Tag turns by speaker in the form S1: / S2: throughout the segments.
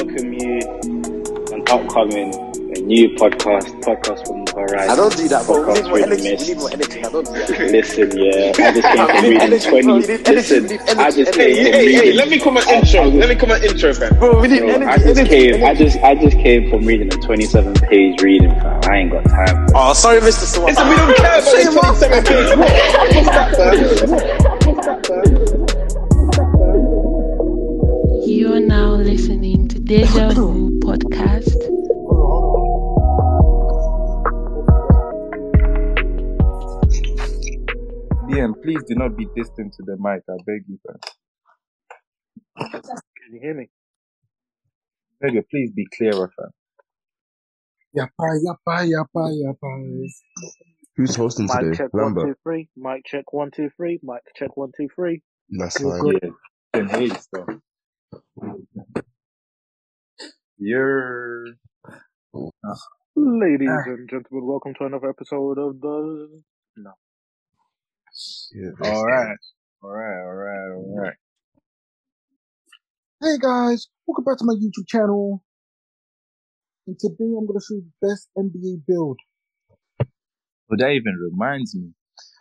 S1: welcome you an upcoming a new podcast, podcast from the horizon.
S2: I don't do that, bro. We
S1: Podcast
S2: need more
S1: through the.
S2: We need more energy. I don't do that.
S1: Listen, yeah, I just came from reading
S2: energy, bro. We
S1: twenty.
S2: need energy.
S1: Listen,
S2: We need
S1: I
S2: energy.
S1: just
S3: Hey,
S1: came from
S3: hey, hey,
S1: reading.
S3: let me come an intro. Let me come an intro, fam.
S2: Bro, we need
S1: Bro,
S2: energy.
S1: I just
S2: energy,
S1: came. I just, I just came from reading a twenty-seven page reading. Fam. I ain't got time.
S2: Oh, sorry, Mr. Swan.
S3: Listen, we don't care about this 27 page. What's that, fam?
S4: Deja Vu Podcast.
S5: DM, please do not be distant to the mic. I beg you, fam.
S6: Can you hear me?
S5: Beg you, please be clearer, fam.
S7: Yappa, yappa, yappa, yappa.
S8: Who's hosting
S6: Mic
S8: today?
S6: check one
S8: Lambert.
S6: Mic check one two three. Mic check one two three.
S8: That's
S7: Good,
S8: fine.
S7: good.
S5: Yeah, then hate stuff. You're.
S6: Ladies
S7: Ah.
S6: and gentlemen, welcome to another episode of the. No.
S8: Yeah,
S5: All right. All right. All right. All right.
S7: Hey guys, welcome back to my YouTube channel. And today I'm gonna show you the best NBA build.
S5: But that even reminds me.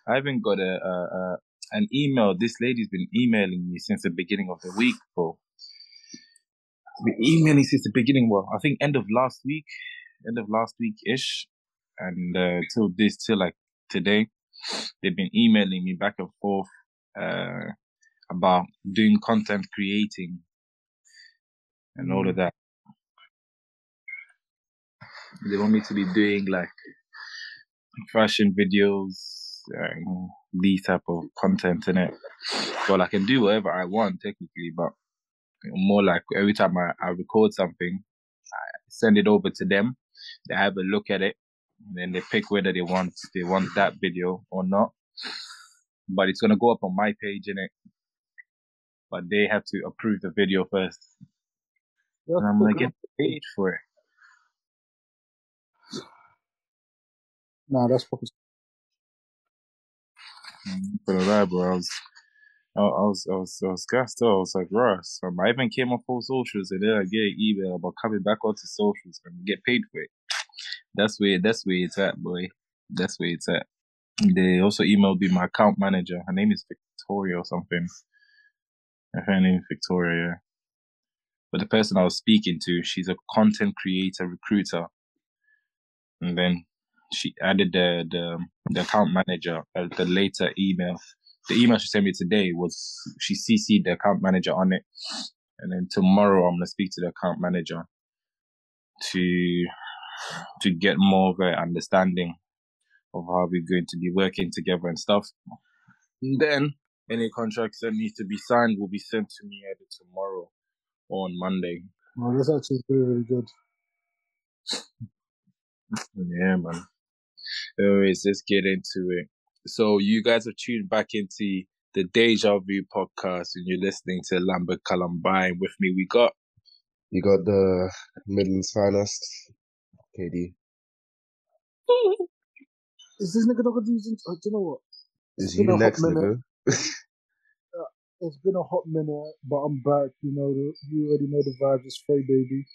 S5: I even got a, a, a an email. This lady's been emailing me since the beginning of the week, bro. Been emailing since the beginning. Well, I think end of last week, end of last week ish, and uh, till this, till like today, they've been emailing me back and forth uh, about doing content creating and all of that. They want me to be doing like fashion videos, um, these type of content in it. Well, I can do whatever I want technically, but more like every time I, I record something, I send it over to them. They have a look at it, and then they pick whether they want they want that video or not. But it's gonna go up on my page in it. But they have to approve the video first, and I'm gonna get paid for it.
S7: No, that's proper.
S5: For the I was, I, was, I was, I was gassed. I was like, Ross, um, I even came off all socials, and then I get an email about coming back onto socials and get paid for it. That's where, that's where it's at, boy. That's where it's at. They also emailed me my account manager. Her name is Victoria or something. Her name is Victoria, yeah. But the person I was speaking to, she's a content creator recruiter, and then she added the the, the account manager at the later email. The email she sent me today was she CC'd the account manager on it, and then tomorrow I'm gonna speak to the account manager to to get more of an understanding of how we're going to be working together and stuff. And then any contracts that needs to be signed will be sent to me either tomorrow or on Monday.
S7: No, that's actually really, really good.
S5: Yeah, man. Anyways, let's get into it. So you guys have tuned back into the Deja Vu podcast and you're listening to Lambert Columbine. With me, we got
S8: You got the Midlands finest, KD.
S7: Is this nigga not gonna do his? Do you know what?
S8: Is
S7: It's been a hot
S8: next,
S7: minute.
S8: nigga?
S7: It's been a hot minute, but I'm back. You know, the, you already know the vibes. It's free, baby.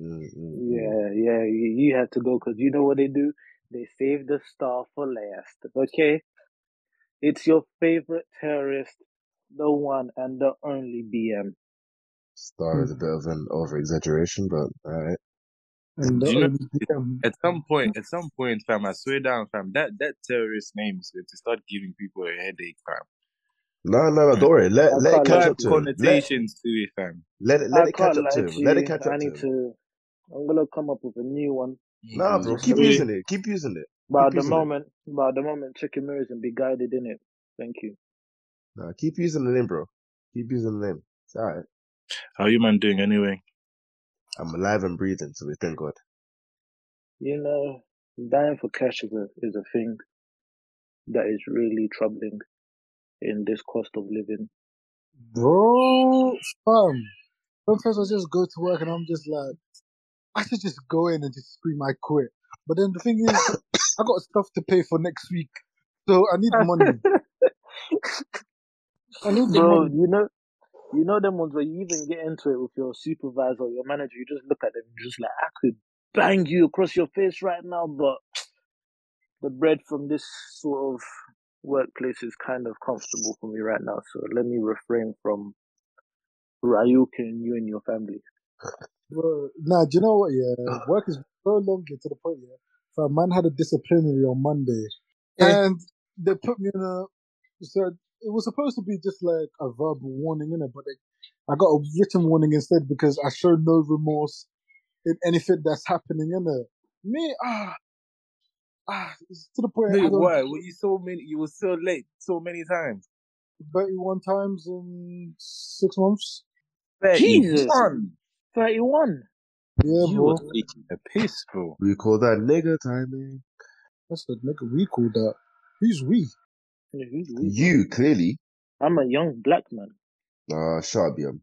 S8: Mm, mm, mm.
S6: Yeah, yeah. You, you had to go because you know what they do. They save the star for last. Okay. It's your favorite terrorist, the one and the only BM.
S8: Star is a bit of an over exaggeration, but alright.
S7: And the
S5: you know-
S7: only
S5: at some point, at some point, fam, I swear down, fam, that that terrorist name is going to start giving people a headache, fam.
S8: No, no, no, don't worry. Let,
S6: I
S8: let it catch up to him. Let,
S5: to it, fam.
S8: let it, let
S6: I
S8: it catch up to him. Let it
S6: you.
S8: catch
S6: I
S8: up to
S6: need
S8: him.
S6: to. I'm gonna come up with a new one.
S8: Nah, bro, keep
S5: wait.
S8: using it. Keep using it.
S6: But at the
S8: using it.
S6: moment, but at the moment, check your mirrors and be guided in it. Thank you.
S8: Nah, keep using the name, bro. Keep using the name. It's alright.
S5: How you man doing anyway?
S8: I'm alive and breathing, so we thank God.
S6: You know, dying for cash is a is a thing that is really troubling in this cost of living.
S7: Bro, fam. Sometimes I just go to work and I'm just like, I should just go in and just scream I quit. But then the thing is, I got stuff to pay for next week, so I need money. I need
S6: Bro,
S7: money.
S6: you know, You know them ones where you even get into it with your supervisor or your manager. You just look at them, you're just like, I could bang you across your face right now, but the bread from this sort of workplace is kind of comfortable for me right now. So let me refrain from Ryukin you and your family.
S7: Bro, nah, do you know what? Yeah, work is so long to the point. Yeah, so man had a disciplinary on Monday, and they put me in a. So it was supposed to be just like a verbal warning, innit? But they, I got a written warning instead because I showed no remorse in anything that's happening, innit? Me, ah, ah, it's to the point.
S5: Wait, why? Were you so many? You were so late so many times.
S7: thirty-one times in six months.
S6: Jesus.
S5: Thirty-one.
S6: 31.
S7: Yeah,
S5: You
S7: bro.
S5: taking a piss, bro.
S8: We call that nigga timing.
S7: That's the nigga we call that. Who's we?
S6: Yeah, who's we?
S8: You clearly.
S6: I'm a young black man.
S8: Uh, shut up, Yum.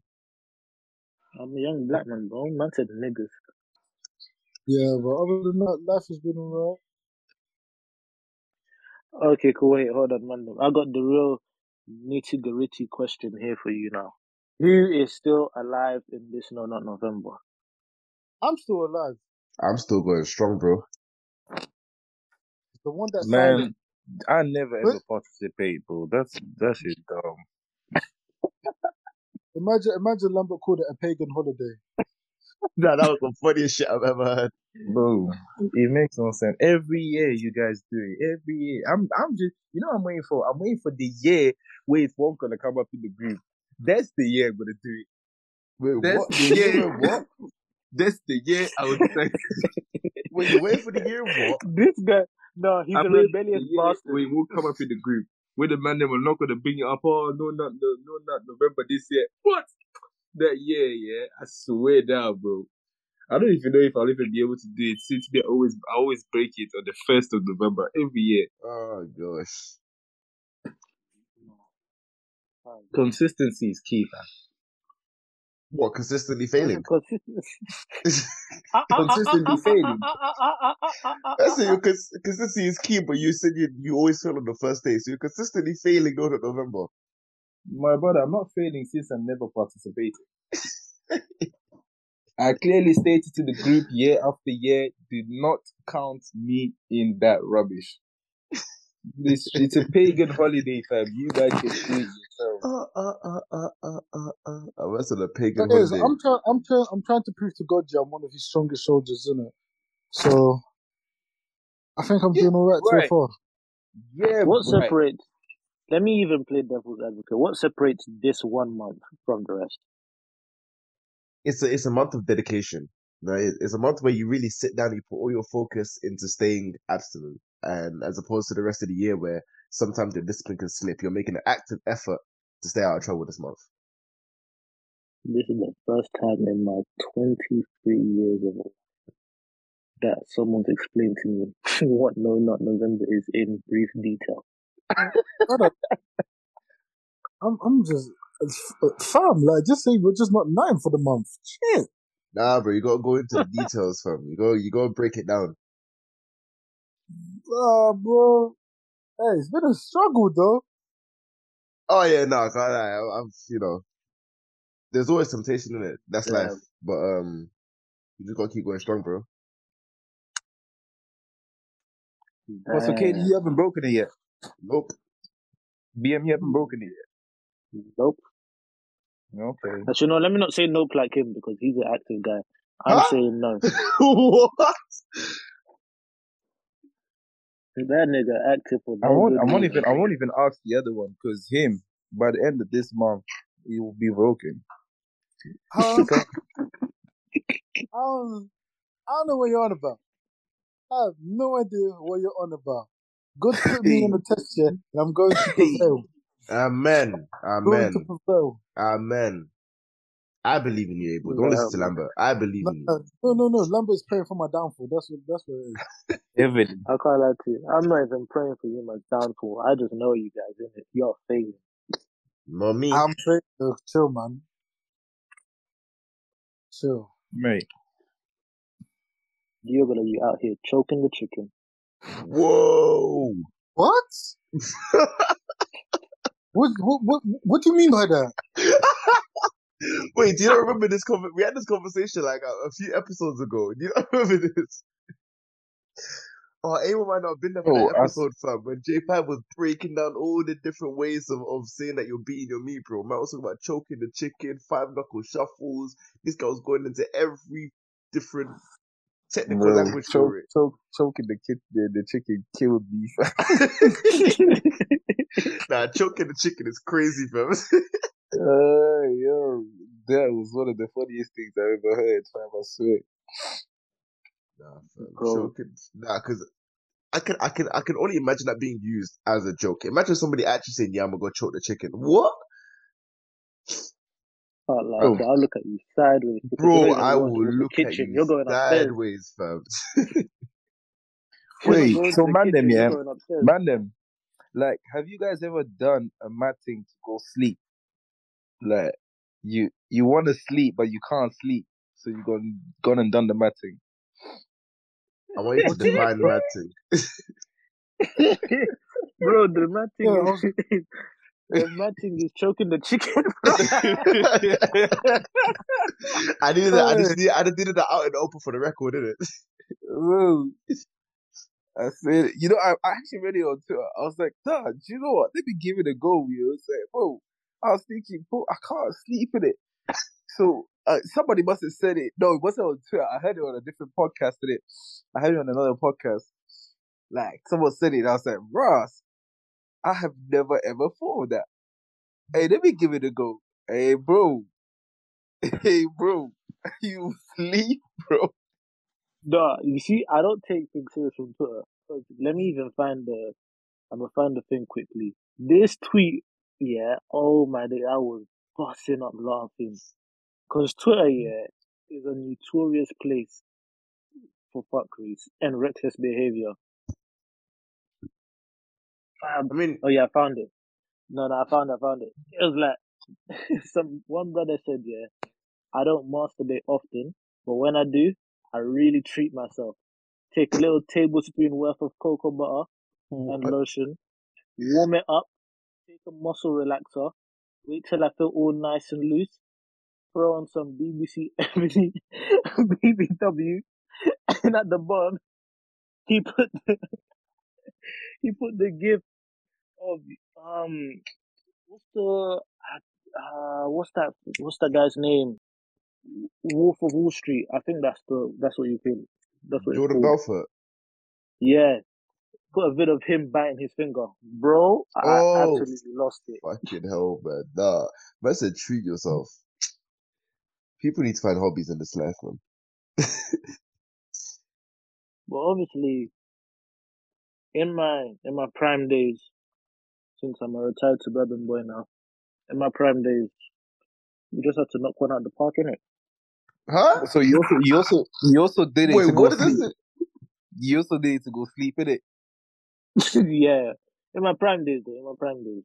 S6: I'm a young black man, bro. Man said niggas.
S7: Yeah, but other than that, life has been alright.
S6: Okay, cool. Wait, hold on, man. I got the real nitty gritty question here for you now. Who is still alive in this No Nut November?
S7: I'm still alive.
S8: I'm still going strong, bro.
S7: The one that signed
S5: Man, I never ever
S7: What?
S5: participate, bro. That's that shit dumb.
S7: Imagine, imagine Lambert called it a pagan holiday.
S8: Nah, that was the funniest shit I've ever heard.
S5: Bro, it makes no sense. Every year you guys do it. Every year. I'm I'm just you know what I'm waiting for. I'm waiting for the year where it's one gonna come up in the group. That's the year I'm gonna do it.
S8: Wait,
S5: That's
S8: what?
S5: the
S8: The year
S5: year.
S8: what?
S5: That's the year I was like
S8: Wait, you waiting for the year what?
S6: This guy, no, he's
S5: I'm
S6: a rebellious bastard.
S5: We will come up in the group. Where the man them are not gonna bring it up. Oh no, not no, no, not November this year. What? That year, yeah. I swear down, bro. I don't even know if I'll even be able to do it since they always I always break it on the first of November every year.
S8: Oh gosh.
S5: Consistency is key, man.
S8: What? Consistently failing?
S6: Consistency.
S5: Consistently failing.
S8: I say your cons- consistency is key, but you said you you always fail on the first day, so you're consistently failing on November.
S5: My brother, I'm not failing since I never participated. I clearly stated to the group year after year, did not count me in that rubbish. It's, it's a pagan holiday, fam. You guys can do it yourself.
S8: Uh, uh, uh, uh, uh, uh, uh. I went on a pagan
S7: That is,
S8: holiday.
S7: I'm trying, I'm trying, I'm trying to prove to God, yeah, I'm one of his strongest soldiers, isn't it? So, I think I'm
S5: Yeah,
S7: doing alright so far.
S5: Yeah,
S6: What
S5: right.
S6: separates? Let me even play devil's advocate. What separates this one month from the rest?
S8: It's a it's a month of dedication. Right? It's a month where you really sit down, you put all your focus into staying abstinent, and as opposed to the rest of the year where sometimes your discipline can slip. You're making an active effort to stay out of trouble this month.
S6: This is the first time in my 23 years of life that someone's explained to me what No Nut November is in brief detail.
S7: I'm, I'm just, fam, like, just say we're just not nine for the month. Shit.
S8: Nah, bro, you gotta go into the details, fam. You go, you gotta break it down.
S7: Uh, bro. Hey, it's been a struggle, though.
S8: Oh yeah, no, nah, I, I, I'm, you know, there's always temptation in it. That's
S6: Yeah.
S8: life. But um, you just gotta keep going strong, bro.
S5: What's okay?
S6: Damn.
S5: You haven't broken it yet.
S8: Nope.
S5: BM, you haven't broken it yet.
S6: Nope.
S5: Okay.
S6: Actually, no, let me not say nope like him because he's an active guy. I'm
S8: Huh?
S6: saying no.
S8: what?
S6: That nigga active for
S5: I won't. I won't even. I won't even ask the other one because him by the end of this month he will be broken.
S7: Huh? I don't, I don't know what you're on about. I have no idea what you're on about. God put me in a test yet, and I'm going to prevail.
S8: Amen.
S7: Going
S8: Amen.
S7: to prevail.
S8: Amen. I believe in you, Abel. Don't listen to
S6: Yeah.
S8: Lambert. I believe
S7: No,
S8: in you.
S7: no, no, no. Lambert's praying for my downfall. That's what. That's what it is.
S5: Evident.
S6: I can't lie to you. I'm not even praying for you, my downfall. I just know you guys in it. You're failing.
S8: Not me.
S7: I'm praying. Uh, chill, man. Chill.
S5: Mate,
S6: You're gonna be out here choking the chicken.
S8: Whoa.
S7: What? what? What? What? What do you mean by that?
S8: Wait, do you not remember this? Conver- we had this conversation like a, a few episodes ago. Do you not remember this? Oh, anyone might not have been there for
S5: Oh,
S8: that
S5: I-
S8: episode, fam. When J5 was breaking down all the different ways of, of saying that you're beating your meat, bro. Man was talking about choking the chicken, five knuckle shuffles. This guy was going into every different technical
S5: Bro,
S8: language
S5: choke,
S8: for it.
S5: choke, choking the, kid, the, the chicken killed me.
S8: Nah, choking the chicken is crazy, fam.
S5: Uh, yo, that was one of the funniest things I ever heard, fam. I swear.
S8: Nah, fam.
S6: Bro.
S8: Choking. Nah, because I can, I can, I can only imagine that being used as a joke. Imagine somebody actually saying, "Yeah, I'm gonna go choke the chicken." What,
S6: Oh, like,
S5: Bro.
S6: I'll look at you sideways. because
S8: bro?
S6: you're not even
S8: I will
S6: towards the
S8: look at
S6: kitchen.
S8: you
S6: You're going upstairs.
S8: sideways, fam.
S6: You're
S5: Wait,
S6: going
S5: so
S6: the
S5: man them,
S6: kitchen, you're
S5: yeah?
S6: going.
S5: Man, them, like, have you guys ever done a mad thing to go sleep? Like, you you want to sleep, but you can't sleep, so you gone gone and done the matting.
S8: I want you to define that thing.
S6: Bro, the matting thing
S7: Yeah,
S6: is, the mad thing is choking the chicken.
S8: I needed that. I just needed, I just needed that out in the open for the record, didn't it?
S5: Bro, I said, you know, I, I actually read it on Twitter. I was like, Dad, do you know what? Let me give it a go. You know, say, bro, I was thinking, I can't sleep in it. So uh, somebody must have said it. No, it wasn't on Twitter. I heard it on a different podcast today. I heard it on another podcast. Like someone said it. I was like, Ross, I have never ever thought of that. Hey, let me give it a go. Hey, bro. Hey, bro. You sleep, bro.
S6: No, you see, I don't take things serious from Twitter. Let me even find the. I'm gonna find the thing quickly. This tweet, yeah. Oh my day, I was busting up laughing. Cause Twitter, mm. yeah, is a notorious place for fuckeries and reckless behavior.
S8: I mean,
S6: Oh yeah, I found it. No, no, I found it, I found it. It was like some one brother said, yeah, I don't masturbate often, but when I do, I really treat myself. Take a little tablespoon worth of cocoa butter mm, and lotion, warm it up, take a muscle relaxer, wait till I feel all nice and loose, throw on some BBC BBW, and at the bottom he put the, he put the gift of um what's the uh what's that what's that guy's name? Wolf of Wall Street. I think that's the that's what you call it. That's what
S8: Jordan. Belfort.
S6: Yeah. Put a vid of him biting his finger. Bro, I
S8: Oh.
S6: absolutely lost it.
S8: Fucking hell, man. Nah. Man said treat yourself. People need to find hobbies in this life, man.
S6: But obviously in my in my prime days, since I'm a retired suburban boy now, in my prime days, you just have to knock one out the park, innit?
S8: Huh?
S5: So you also you also you also did it
S8: Wait,
S5: to go
S8: what is
S5: sleep.
S8: this?
S5: You also did it to go sleep in it.
S6: yeah. In my prime days though, in my prime days.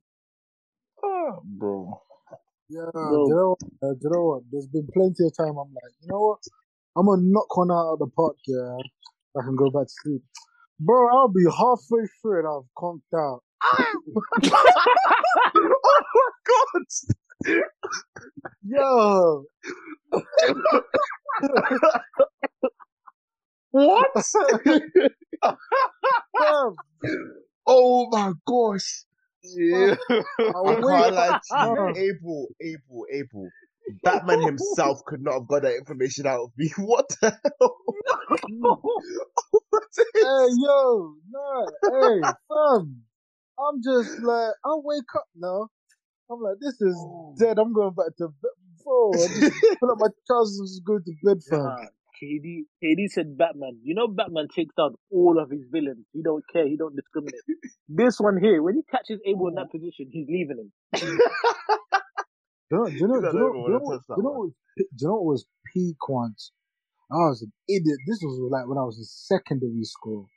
S5: Oh, bro.
S7: Yeah,
S6: Bro.
S7: do you know what? Uh, do you know what? There's been plenty of time I'm like, you know what? I'm gonna knock one out of the park, yeah. I can go back to sleep. Bro, I'll be halfway through and I've conked out.
S8: oh my god!
S7: Yo!
S8: What?
S7: Fam, um,
S8: oh my gosh!
S5: Uh, yeah.
S7: Oh,
S8: I
S7: I
S8: can't
S7: up,
S8: to you.
S7: bro.
S8: April, April, April. Batman himself could not have got that information out of me. What the hell?
S7: Oh, hey, yo, nah, hey, fam. I'm just like, I wake up now. I'm like, this is oh. dead. I'm going back to bed. Bro, I just pull up my trousers and go to bed, fam.
S6: Nah, KD, KD said Batman. You know Batman takes out all of his villains. He don't care. He don't discriminate. this one here, when he catches Abel in that oh. position, he's leaving him.
S7: Do you know, you know,
S8: He's
S7: do
S8: not
S7: you know, you know,
S8: touch that
S7: do you know, what was, do you know what was peak once? I was an idiot. This was like when I was in secondary school.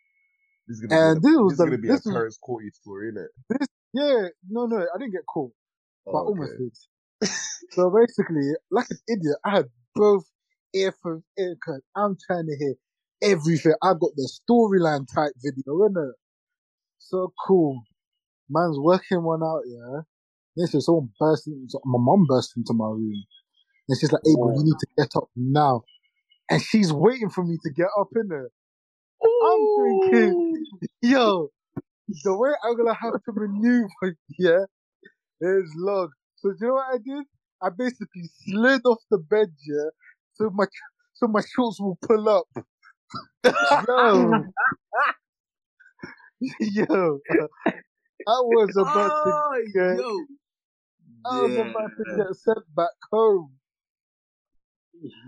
S8: This is gonna
S7: And
S8: be,
S7: this
S8: a,
S7: was
S8: this is
S7: the,
S8: gonna be a
S7: this was,
S8: Terrence Courtney story, isn't it?
S7: yeah, no, no, I didn't get caught, but I
S8: Oh,
S7: almost did. So basically, like an idiot, I had both earphones, earcuts. I'm trying to hear everything. I got the storyline type video, innit? So cool. Man's working one out, yeah. This is someone burst into, my mom burst into my room. And she's like, Abel, you need to get up now. And she's waiting for me to get up in there. I'm thinking, yo, the way I'm gonna have to maneuver, yeah, is long. So do you know what I did? I basically slid off the bed, yeah, so my so my shorts will pull up. Yo, yo, I was about to
S5: Oh,
S7: get,
S5: yo.
S7: I was about to get sent back home.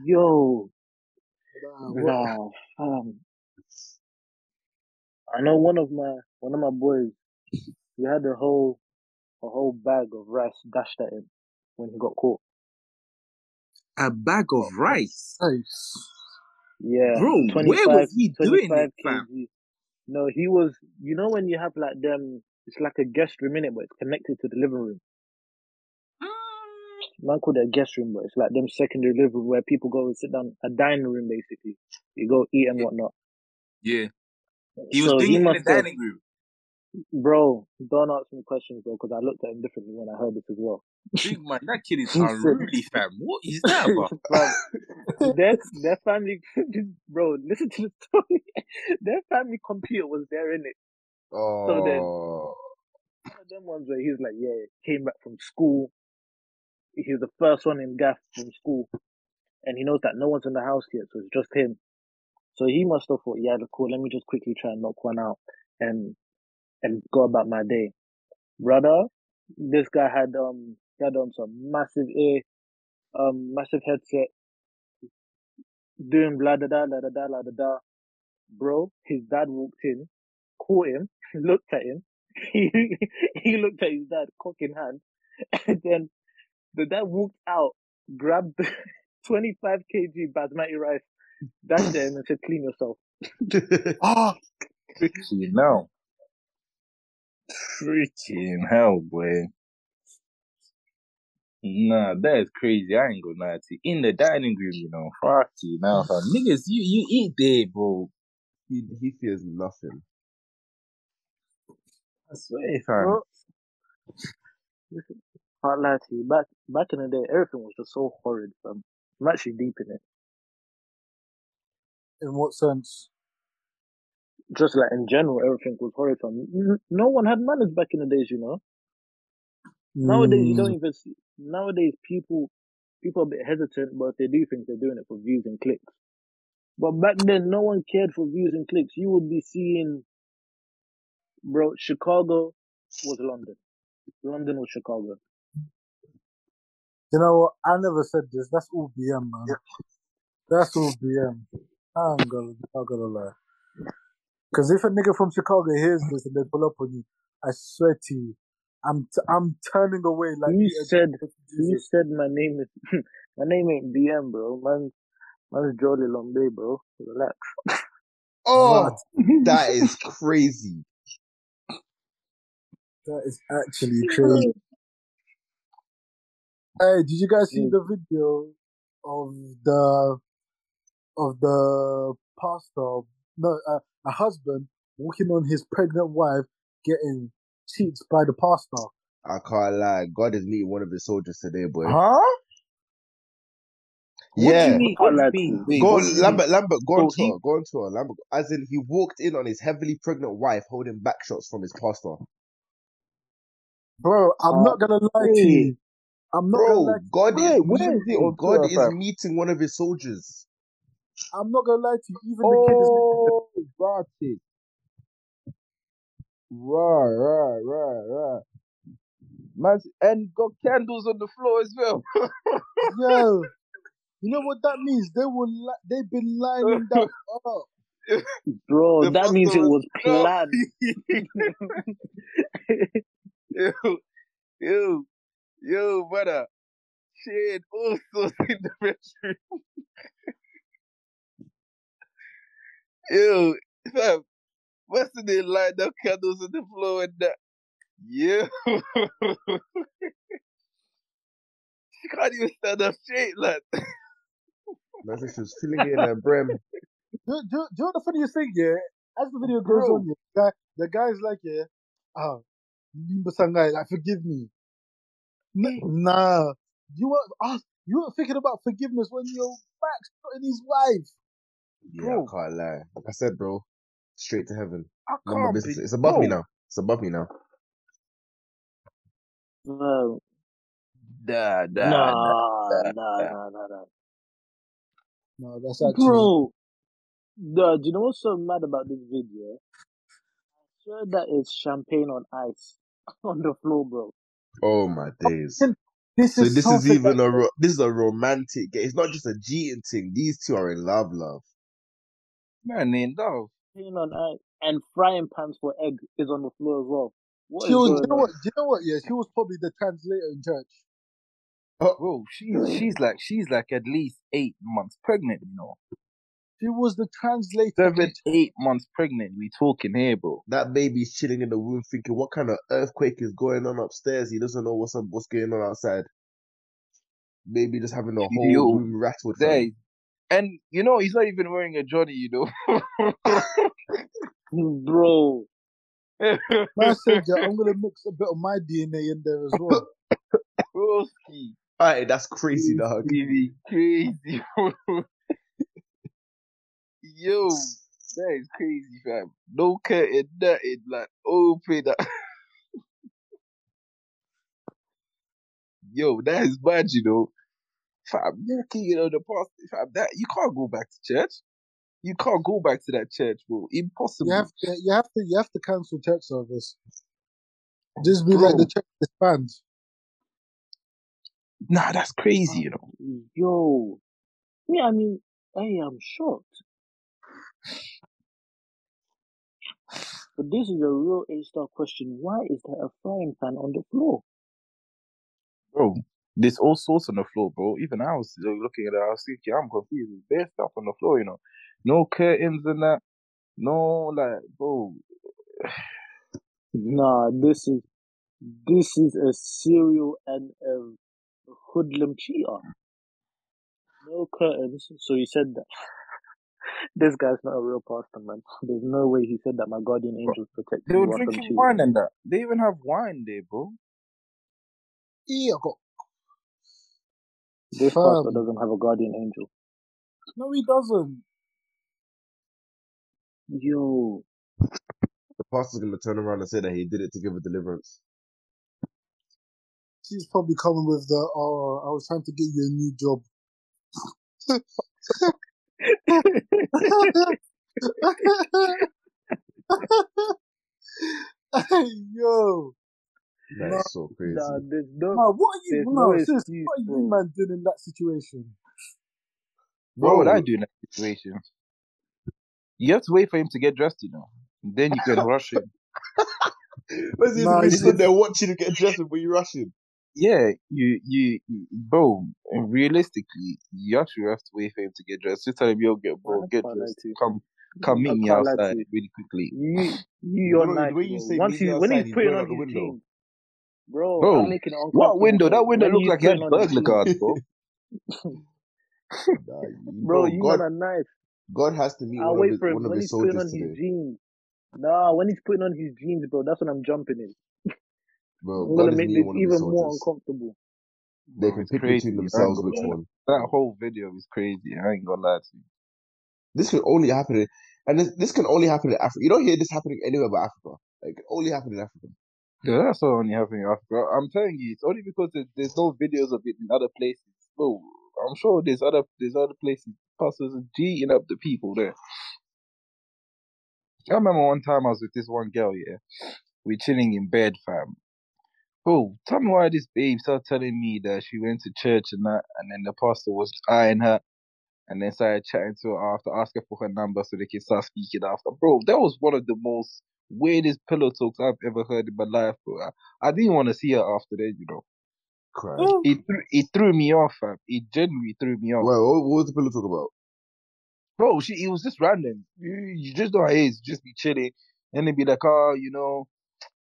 S6: Yo,
S7: Nah,
S6: nah, fam. Um, I know one of my one of my boys. He had a whole a whole bag of rice dashed at him when he got caught.
S5: A bag of rice.
S7: Nice.
S6: Yeah,
S5: Bro, where was he doing
S6: 25
S5: it, fam?
S6: No, he was. You know when you have like them, it's like a guest room in it, but it's connected to the living room. Mm. Man called it a guest room, but it's like them secondary living room where people go and sit down, a dining room basically. You go eat and whatnot.
S5: Yeah. He was
S6: so
S5: doing
S6: he
S5: it in the
S6: must have,
S5: dining room.
S6: Bro. Don't ask me questions, bro, because I looked at him differently when I heard this as well.
S5: Big man, that kid is unruly, fam. What is that about?
S6: Fam, their their family, bro. Listen to the story. Their family computer was there in it. So then
S8: Oh,
S6: one of them ones where he was like, yeah, came back from school. He was the first one in Gaff from school, and he knows that no one's in the house yet, so it's just him. So he must have thought, yeah, cool. Let me just quickly try and knock one out and and go about my day. Brother, this guy had um he had on some massive ear, um massive headset, doing blah da da da da da da da da. Bro, his dad walked in, caught him, looked at him. He he looked at his dad, cock in hand, and then the dad walked out, grabbed the 25 kg basmati rice, dashed at him, and said, "Clean yourself."
S7: Ah,
S5: Freaking hell. Freaking hell, boy. Nah, that is crazy. I ain't gonna lie to you. In the dining room, you know. Fuck you now, fam. Niggas, you, you eat there, bro.
S8: he he fears nothing.
S5: I swear, fam.
S6: Bro, listen, can't lie to you. Back back in the day, everything was just so horrid. Fam. I'm actually deep in it.
S7: in what sense?
S6: Just like in general, everything was. N- No one had manners back in the days, you know. Nowadays, you
S7: Mm,
S6: don't even see. Nowadays, people people are a bit hesitant, but if they do things, they're doing it for views and clicks. But back then, no one cared for views and clicks. You would be seeing, bro. Chicago was London. London was Chicago.
S7: you know what? I never said this. That's all BM, man. That's all BM. I'm gonna, I'm gonna lie. Because if a nigga from Chicago hears this and they pull up on you, I swear to you, I'm t- I'm turning away like
S6: Who
S7: the
S6: said?
S7: Egyptian
S6: Who
S7: Jesus.
S6: said my name is? my name ain't BM, bro. Man, man's Jolly Lombe, bro. Relax.
S8: Oh,
S7: What?
S8: that is crazy.
S7: That is actually crazy. Hey, did you guys see
S6: Mm.
S7: the video of the of the pastor? No, uh, a husband walking on his pregnant wife getting cheated by the pastor.
S8: I can't lie. God is meeting one of his soldiers today, boy.
S5: Huh? What do
S8: Yeah.
S5: you mean?
S6: Can't
S5: What do
S6: lie
S5: you
S6: to
S5: mean?
S6: you.
S5: Wait,
S8: Go
S5: what do you mean?
S8: Lambert, Lambert, go on
S5: So he,
S8: tour, go on tour, Lambert. As in, he walked in on his heavily pregnant wife holding back shots from his pastor.
S7: Bro, I'm
S6: Uh,
S7: not gonna lie to you. I'm not gonna
S8: Bro,
S7: lie. To
S8: God is
S5: wait, where is
S8: meeting. God is meeting one of his soldiers.
S7: I'm not gonna lie to you. Even the kid is making
S5: got it. Right, right, right, right. Man, and got candles on the floor as well.
S7: Yo, you know what that means? They will. Li- they've been lining that up.
S6: bro,
S5: the
S6: that means it
S5: was
S6: was planned.
S5: yo, yo, yo, brother. Shit, all sorts in the bedroom. Yo, fam, what's the name? Light up candles on the floor and that. Yo. she can't even stand up straight, lad.
S8: Man said she was feeling it in her brim.
S7: Do, do, do you know what the funniest thing? Yeah, as the video goes
S5: Bro.
S7: on, yeah, the guy, the guy's like, yeah, ah, Limba Sangai, like, forgive me. N- nah, you want ask You weren't thinking about forgiveness when your back's putting his wife.
S8: Yeah,
S7: Bro.
S8: I can't lie. Like I said, bro, straight to heaven.
S5: I
S8: None of my
S5: can't
S8: business.
S5: be.
S8: It's above me now. It's above me now.
S6: No,
S5: Nah, nah,
S6: nah,
S5: nah,
S6: nah,
S5: nah.
S6: nah, nah, nah.
S7: No, that's actually
S6: Bro, the, do you know what's so mad about this video? I swear that it's champagne on ice on the floor, bro.
S8: Oh my days.
S7: this
S8: So
S7: is
S8: this is even a ro- this is a romantic. It's not just a cheating thing. These two are in love, love.
S5: Man, in love.
S6: Champagne on ice and frying pans for egg is on the floor as well. What
S7: She was,
S6: going
S7: you know
S6: on?
S7: what? You know what? Yeah, she was probably the translator in church.
S5: Bro, she's she's like she's like at least eight months pregnant, you know.
S7: She was the translator.
S5: Seven, eight months pregnant. We talking here, bro.
S8: That baby's chilling in the room, thinking, "What kind of earthquake is going on upstairs?" He doesn't know what's up, what's going on outside. Maybe just having the whole
S5: Yo,
S8: room rattled.
S5: There,
S8: fam.
S5: And you know he's not even wearing a Johnny, you know.
S6: Bro,
S7: Man said, yeah, I'm gonna mix a bit of my DNA in there as well.
S5: Broski,
S8: Alright, that's crazy, dog.
S5: crazy, crazy. Yo, that is crazy, fam. No curtain, nothing, like open up. Yo, that is bad, you know. Fam, looking you know the past, fam, that you can't go back to church. You can't go back to that church, bro. Impossible.
S7: You have to, you have to, you have to cancel church service. Just be like the church disbands.
S5: Nah, that's crazy, you know.
S6: yo. Yeah, I mean, I'm shocked. But this is a real A star question. Why is there a frying pan on the floor?
S5: Bro, there's all sorts on the floor, bro. Even I was uh, looking at it, I was thinking, I'm confused. There's bare stuff on the floor, you know. No curtains and that. No, like, bro.
S6: Nah, this is this is a serial and a hoodlum cheater. No curtains. So he said that. this guy's not a real pastor, man. There's no way he said that my guardian angels protect
S5: They were drinking wine and that. They even have wine there, bro.
S7: Yeah, I got,
S6: This
S7: Fam.
S6: pastor doesn't have a guardian angel.
S7: no, he doesn't.
S6: Yo,
S8: The pastor's gonna turn around and say that he did it to give a deliverance.
S7: She's probably coming with the, oh, I was trying to get you a new job. hey, yo.
S8: That
S7: No.
S8: is so crazy.
S6: nah, there's no,
S7: No, what are you,
S6: there's
S7: no,
S6: no
S7: sis, what are
S6: bro.
S7: you man doing in that situation?
S5: Bro, What would I do in that situation? You have to wait for him to get dressed, you know. Then you can rush him.
S8: Where's he
S7: Nah,
S8: be
S7: he
S8: stood there watching you get dressed before you rush him?
S5: Yeah, you, you, you- bro. Realistically, you actually have to wait for him to get dressed. Just tell him, yo, get, bro, get dressed.
S6: to you.
S5: Come, come meet
S6: I
S5: me
S6: can't lie to
S5: outside
S6: you.
S5: really quickly.
S6: You, you,
S8: The
S6: you're
S8: way-
S6: nice,
S8: the way you
S6: bro.
S8: say
S6: Once
S8: meet
S6: he,
S8: me
S6: when he's
S8: outside, he's
S6: putting on
S8: the
S6: his
S8: window.
S6: jeans, bro,
S5: Bro,
S6: I'm making it.
S5: What window? That window
S6: When
S5: looked
S6: he's
S5: like he had
S6: putting on his
S5: burglar
S6: jeans,
S5: guards, bro.
S8: Nah, you-
S6: bro,
S8: bro,
S6: you
S8: God,
S6: man are nice.
S8: God has to meet
S6: I'll
S8: one of
S6: wait
S8: his,
S6: for him
S8: one of
S6: when
S8: his
S6: he's putting on
S8: soldiers
S6: his
S8: today.
S6: jeans. Nah, when he's putting on his jeans, bro, that's when I'm jumping in.
S8: Bro,
S6: I'm
S8: God
S6: gonna make this
S8: one of his
S6: even more uncomfortable.
S8: They
S5: Bro,
S8: can pick
S5: crazy.
S8: between themselves
S5: gonna
S8: which one.
S5: That whole video is crazy. I ain't gonna lie to you.
S8: This can only happen in, and this, this can only happen in Africa. You don't hear this happening anywhere but Africa. Like, it only happen in Africa.
S5: Yeah, that's all only happening in Africa. I'm telling you, it's only because there's, no videos of it in other places. Bro, I'm sure there's other there's other places. Pastors are G'ing up the people there. I remember one time I was with this one girl, yeah. We're chilling in bed, fam. Bro, tell me why this babe started telling me that she went to church and that, and then the pastor was eyeing her, and then started chatting to her after, asking for her number so they can start speaking after. Bro, that was one of the most weirdest pillow talks I've ever heard in my life, bro. I, I didn't want to see her after that, you know.
S8: Crying.
S5: It threw, it threw me off, fam. It genuinely threw me off.
S8: Well, what, was the pillow talk about?
S5: Bro, she it was just random. You, you just know how it is. Just be chilling. And they be like, oh, you know,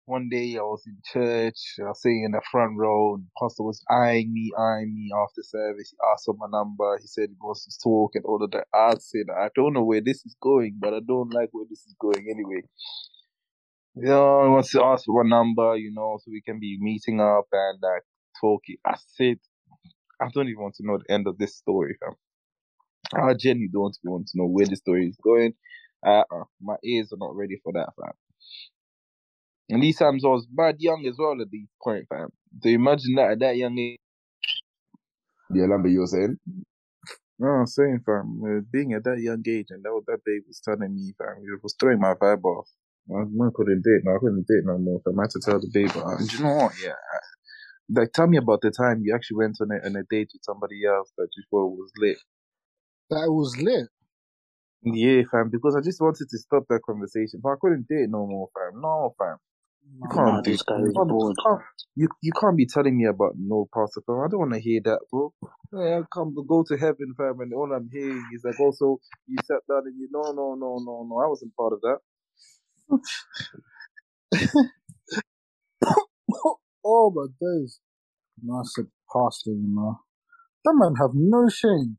S5: one day I was in church, I was sitting in the front row, and the pastor was eyeing me, eyeing me after service. He asked for my number. He said he wants to talk and all of that. I said, I don't know where this is going, but I don't like where this is going anyway. You know, he wants to ask for my number, you know, so we can be meeting up and like talking. I said, I don't even want to know the end of this story, fam. I genuinely don't want to know where the story is going. Uh, uh my ears are not ready for that, fam. And these times I was bad young as well at this point, fam. So imagine that at that young age.
S8: Yeah, Lambert, you were saying?
S5: No, I'm saying, fam, uh, being at that young age and that what that babe was telling me, fam, it was throwing my vibe off. I, I couldn't date, no, I couldn't date no more, fam. I had to tell the babe, uh, do you know what? Yeah, like tell me about the time you actually went on a, on a date with somebody else that you thought was lit.
S7: That was lit.
S5: Yeah, fam, because I just wanted to stop that conversation, but I couldn't date no more, fam. No, fam. You can't do
S6: this guy
S5: you can't, you can't you, you can't be telling me about no pastor fam. I don't want to hear that, bro. Yeah, I come to go to heaven, fam, and all I'm hearing is like also you sat down and you no no no no no. I wasn't part of that.
S7: Oh my days. No, I said pastor, you know. That man have no shame.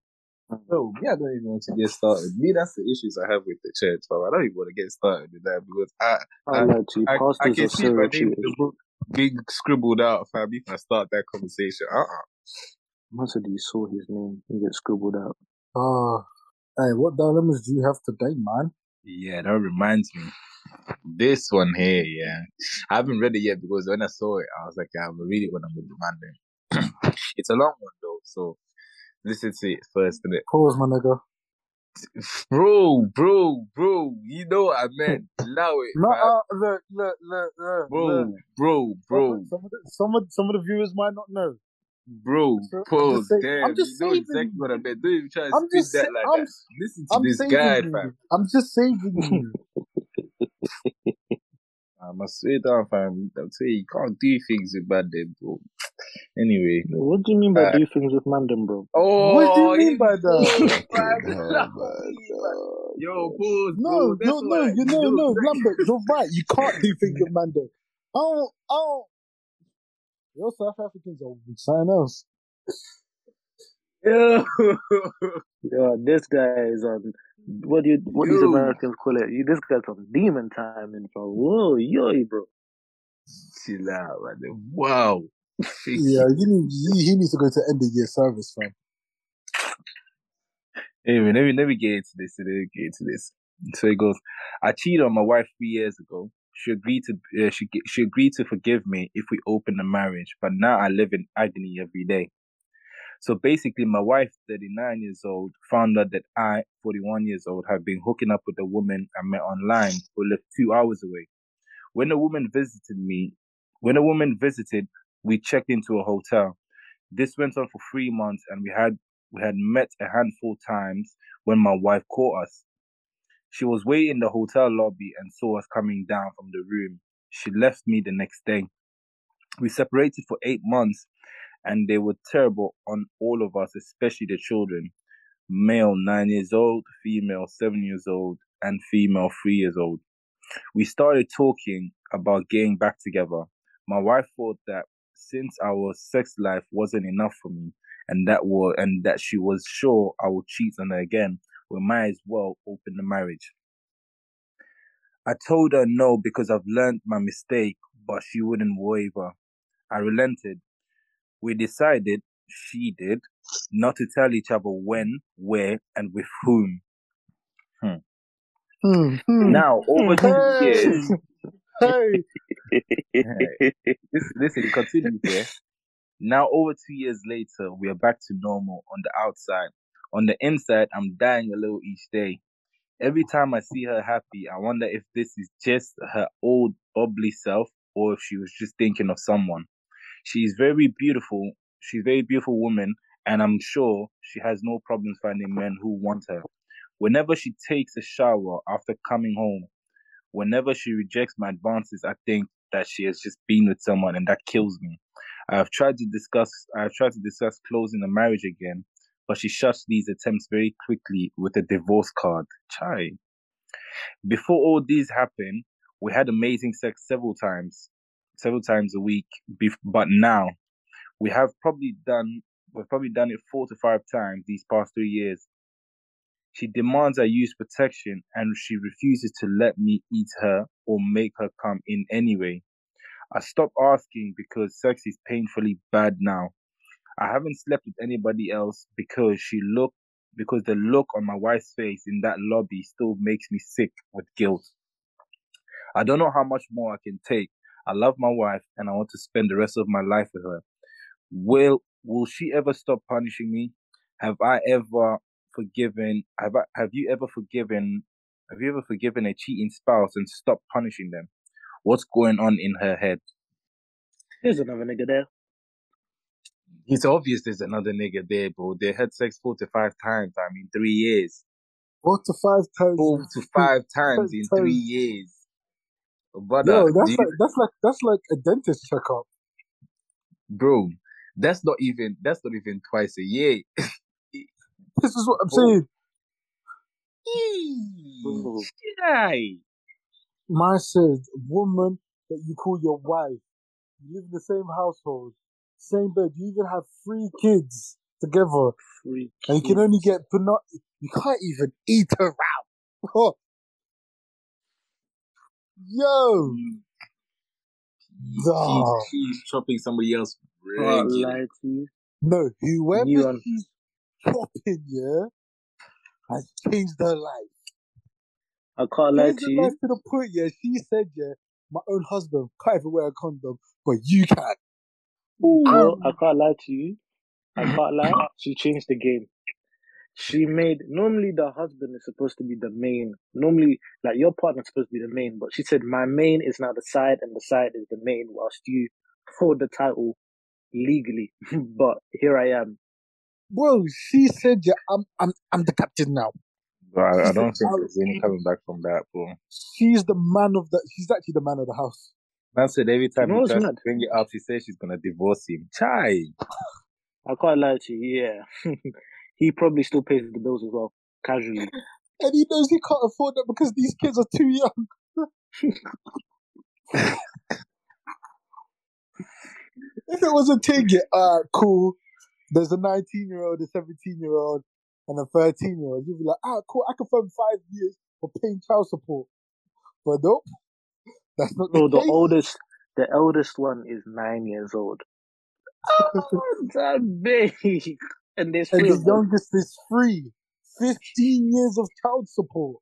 S5: No, me, I don't even want to get started. Me, that's the issues I have with the church, fam. I don't even want to get started with that because I
S6: I
S5: I
S6: like to you.
S5: I, I
S6: Pastors
S5: can
S6: are
S5: see my name in the book being scribbled out, fam. If I start that conversation, uh uh
S6: Must have you saw his name and get scribbled out.
S7: Ah, hey, what dilemmas do you have today, man?
S5: Yeah, that reminds me. This one here, yeah. I haven't read it yet because when I saw it, I was like, yeah, I'm gonna read it when I'm with the man then. it's a long one though, so listen to it first, innit?
S7: Pause, my nigga.
S5: Bro, bro, bro, you know what I meant. Allow it,
S7: No, uh, look, look, look, look,
S5: Bro,
S7: look.
S5: bro, bro,
S7: some of the some of some of the viewers might not know.
S5: bro,
S7: So
S5: pause, damn,
S7: I'm just
S5: you know
S7: saving
S5: exactly
S7: you.
S5: what I meant. Don't even try to
S7: I'm just,
S5: that like
S7: I'm,
S5: that. Listen to
S7: I'm
S5: this guy,
S7: you.
S5: fam.
S7: I'm just saving you.
S5: I must swear down, fam. I'm saying you can't do things with bad then, bro. Anyway,
S6: What do you mean by
S5: uh,
S6: do things with Mandem, bro?
S7: Oh, what do you
S5: Oh,
S7: mean
S5: here
S7: by that?
S5: fam.
S8: Fucking hell,
S5: Allow
S8: man.
S5: me, man.
S8: Oh,
S5: Yo,
S8: God.
S5: pause,
S7: No,
S5: bro.
S7: No, no, you
S5: You
S7: know,
S5: know
S7: no,
S5: exactly.
S7: Lambert, you're right. You can't do things with Mando. Oh, oh, your South Africans are something else.
S5: Yo,
S6: Yeah, this guy is on. What do you? What these. Americans call it? You- This guy's on demon time, and bro, whoa, yo, bro.
S5: Chill out, man. Wow.
S7: Yeah,
S5: you.
S7: you need, he, he needs to go to end of year service, fam.
S5: Anyway, let me let me get into this. Let me get into this. So he goes, I cheated on my wife three years ago. She agreed to uh, she she agreed to forgive me if we open a marriage, but now I live in agony every day. So basically, my wife, 39 years old, found out that I, 41 years old, have been hooking up with a woman I met online who lived two hours away. When the woman visited me, when a woman visited, we checked into a hotel. This went on for three months, and we had we had met a handful times when my wife caught us. She was waiting in the hotel lobby and saw us coming down from the room. She left me the next day. We separated for eight months, and they were terrible on all of us, especially the children. Male nine years old, female seven years old, and female three years old. We started talking about getting back together. My wife thought that since our sex life wasn't enough for me, and that were and that she was sure I would cheat on her again, we might as well open the marriage. I told her no because I've learned my mistake, but she wouldn't waver. I relented. We decided, she did, not to tell each other when, where, and with whom. Hmm.
S7: Hmm, hmm.
S5: Now, over two years, hey. Listen, listen, it continues here. Now, over two years later, we are back to normal on the outside. On the inside, I'm dying a little each day. Every time I see her happy, I wonder if this is just her old bubbly self or if she was just thinking of someone. She's very beautiful. She's a very beautiful woman, and I'm sure she has no problems finding men who want her. Whenever she takes a shower after coming home, whenever she rejects my advances, I think that she has just been with someone, and that kills me. I have tried to discuss. I have tried to discuss closing the marriage again, but she shuts these attempts very quickly with a divorce card. Chai. Before all these happened, we had amazing sex several times, several times a week. But now we have probably done. We've probably done it four to five times these past three years. She demands I use protection and she refuses to let me eat her or make her come in anyway. I stop asking because sex is painfully bad now. I haven't slept with anybody else because she looked because the look on my wife's face in that lobby still makes me sick with guilt. I don't know how much more I can take. I love my wife and I want to spend the rest of my life with her. Will will she ever stop punishing me? Have I ever forgiven have I have you ever forgiven have you ever forgiven a cheating spouse and stopped punishing them? What's going on in her head?
S6: There's another nigga there.
S5: It's obvious there's another nigga there, bro. They had sex four to five times. I mean, three years.
S7: Four to five times.
S5: Four to five times in three years. Brother, uh,
S7: Yo,
S5: do
S7: that's
S5: you-
S7: like that's like that's like a dentist checkup.
S5: bro, that's not even that's not even twice a year.
S7: This is what I'm
S5: Bro.
S7: saying.
S6: Bro.
S5: Guy.
S7: Man said, woman that you call your wife, you live in the same household, same bed, you even have three kids together,
S6: Freak.
S7: and you can only get but not you can't even eat her out. Oh, Yo, Nah.
S5: She's, she's chopping somebody else
S6: Can't
S5: regularly.
S6: you.
S7: no, whoever
S6: Neon.
S7: she's chopping, yeah, has changed her life.
S6: I can't lie to you.
S7: life to the point, yeah. She said, yeah, my own husband can't even wear a condom, but you can.
S6: Bro, I can't lie to you. I can't lie. She changed the game. She made normally the husband is supposed to be the main. Normally, like your partner's supposed to be the main, but she said my main is now the side, and the side is the main, whilst you hold the title legally. but here I am.
S7: Bro, she said, yeah, I'm, I'm, I'm the captain now.
S5: But I, I don't think
S7: "I'll-
S5: there's any coming back from that, bro.
S7: She's the man of the. She's actually the man of the house.
S5: Man said every time
S6: know
S5: he tries to bring it up, she says she's gonna divorce him. Chai.
S6: I can't lie to you. Yeah, he probably still pays the bills as well, casually.
S7: And he knows he can't afford that because these kids are too young. if it was a ticket, alright, cool. There's a 19 year old, a 17 year old, and a 13 year old. You'd be like, ah, cool, I can fund five years for paying child support. But nope, that's not the
S6: the
S7: case.
S6: oldest, the eldest one is nine years old. Oh, that big. And there's
S7: and the youngest is free. 15 years of child support.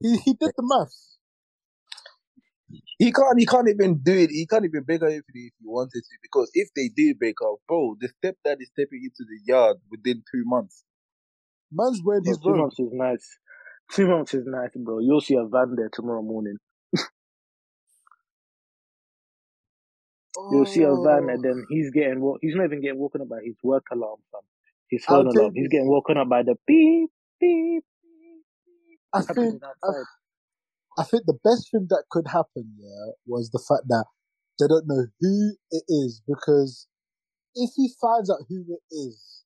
S7: He, he did the maths.
S5: He can't. He can't even do it. He can't even break up if he, if he wanted to. Because if they do break up, bro, the stepdad is stepping into the yard within two months.
S7: Man's wearing
S6: Bro,
S7: his
S6: two
S7: robe.
S6: months is nice. Two months is nice, bro. You'll see a van there tomorrow morning. You'll see a van,
S7: Oh.
S6: and then oh. he's getting wo- he's not even getting woken up by his work alarm, fam. His
S7: I'll
S6: phone alarm.
S7: you
S6: He's getting woken up by the beep beep beep.
S7: I think I. I think the best thing that could happen, yeah, was the fact that they don't know who it is because if he finds out who it is,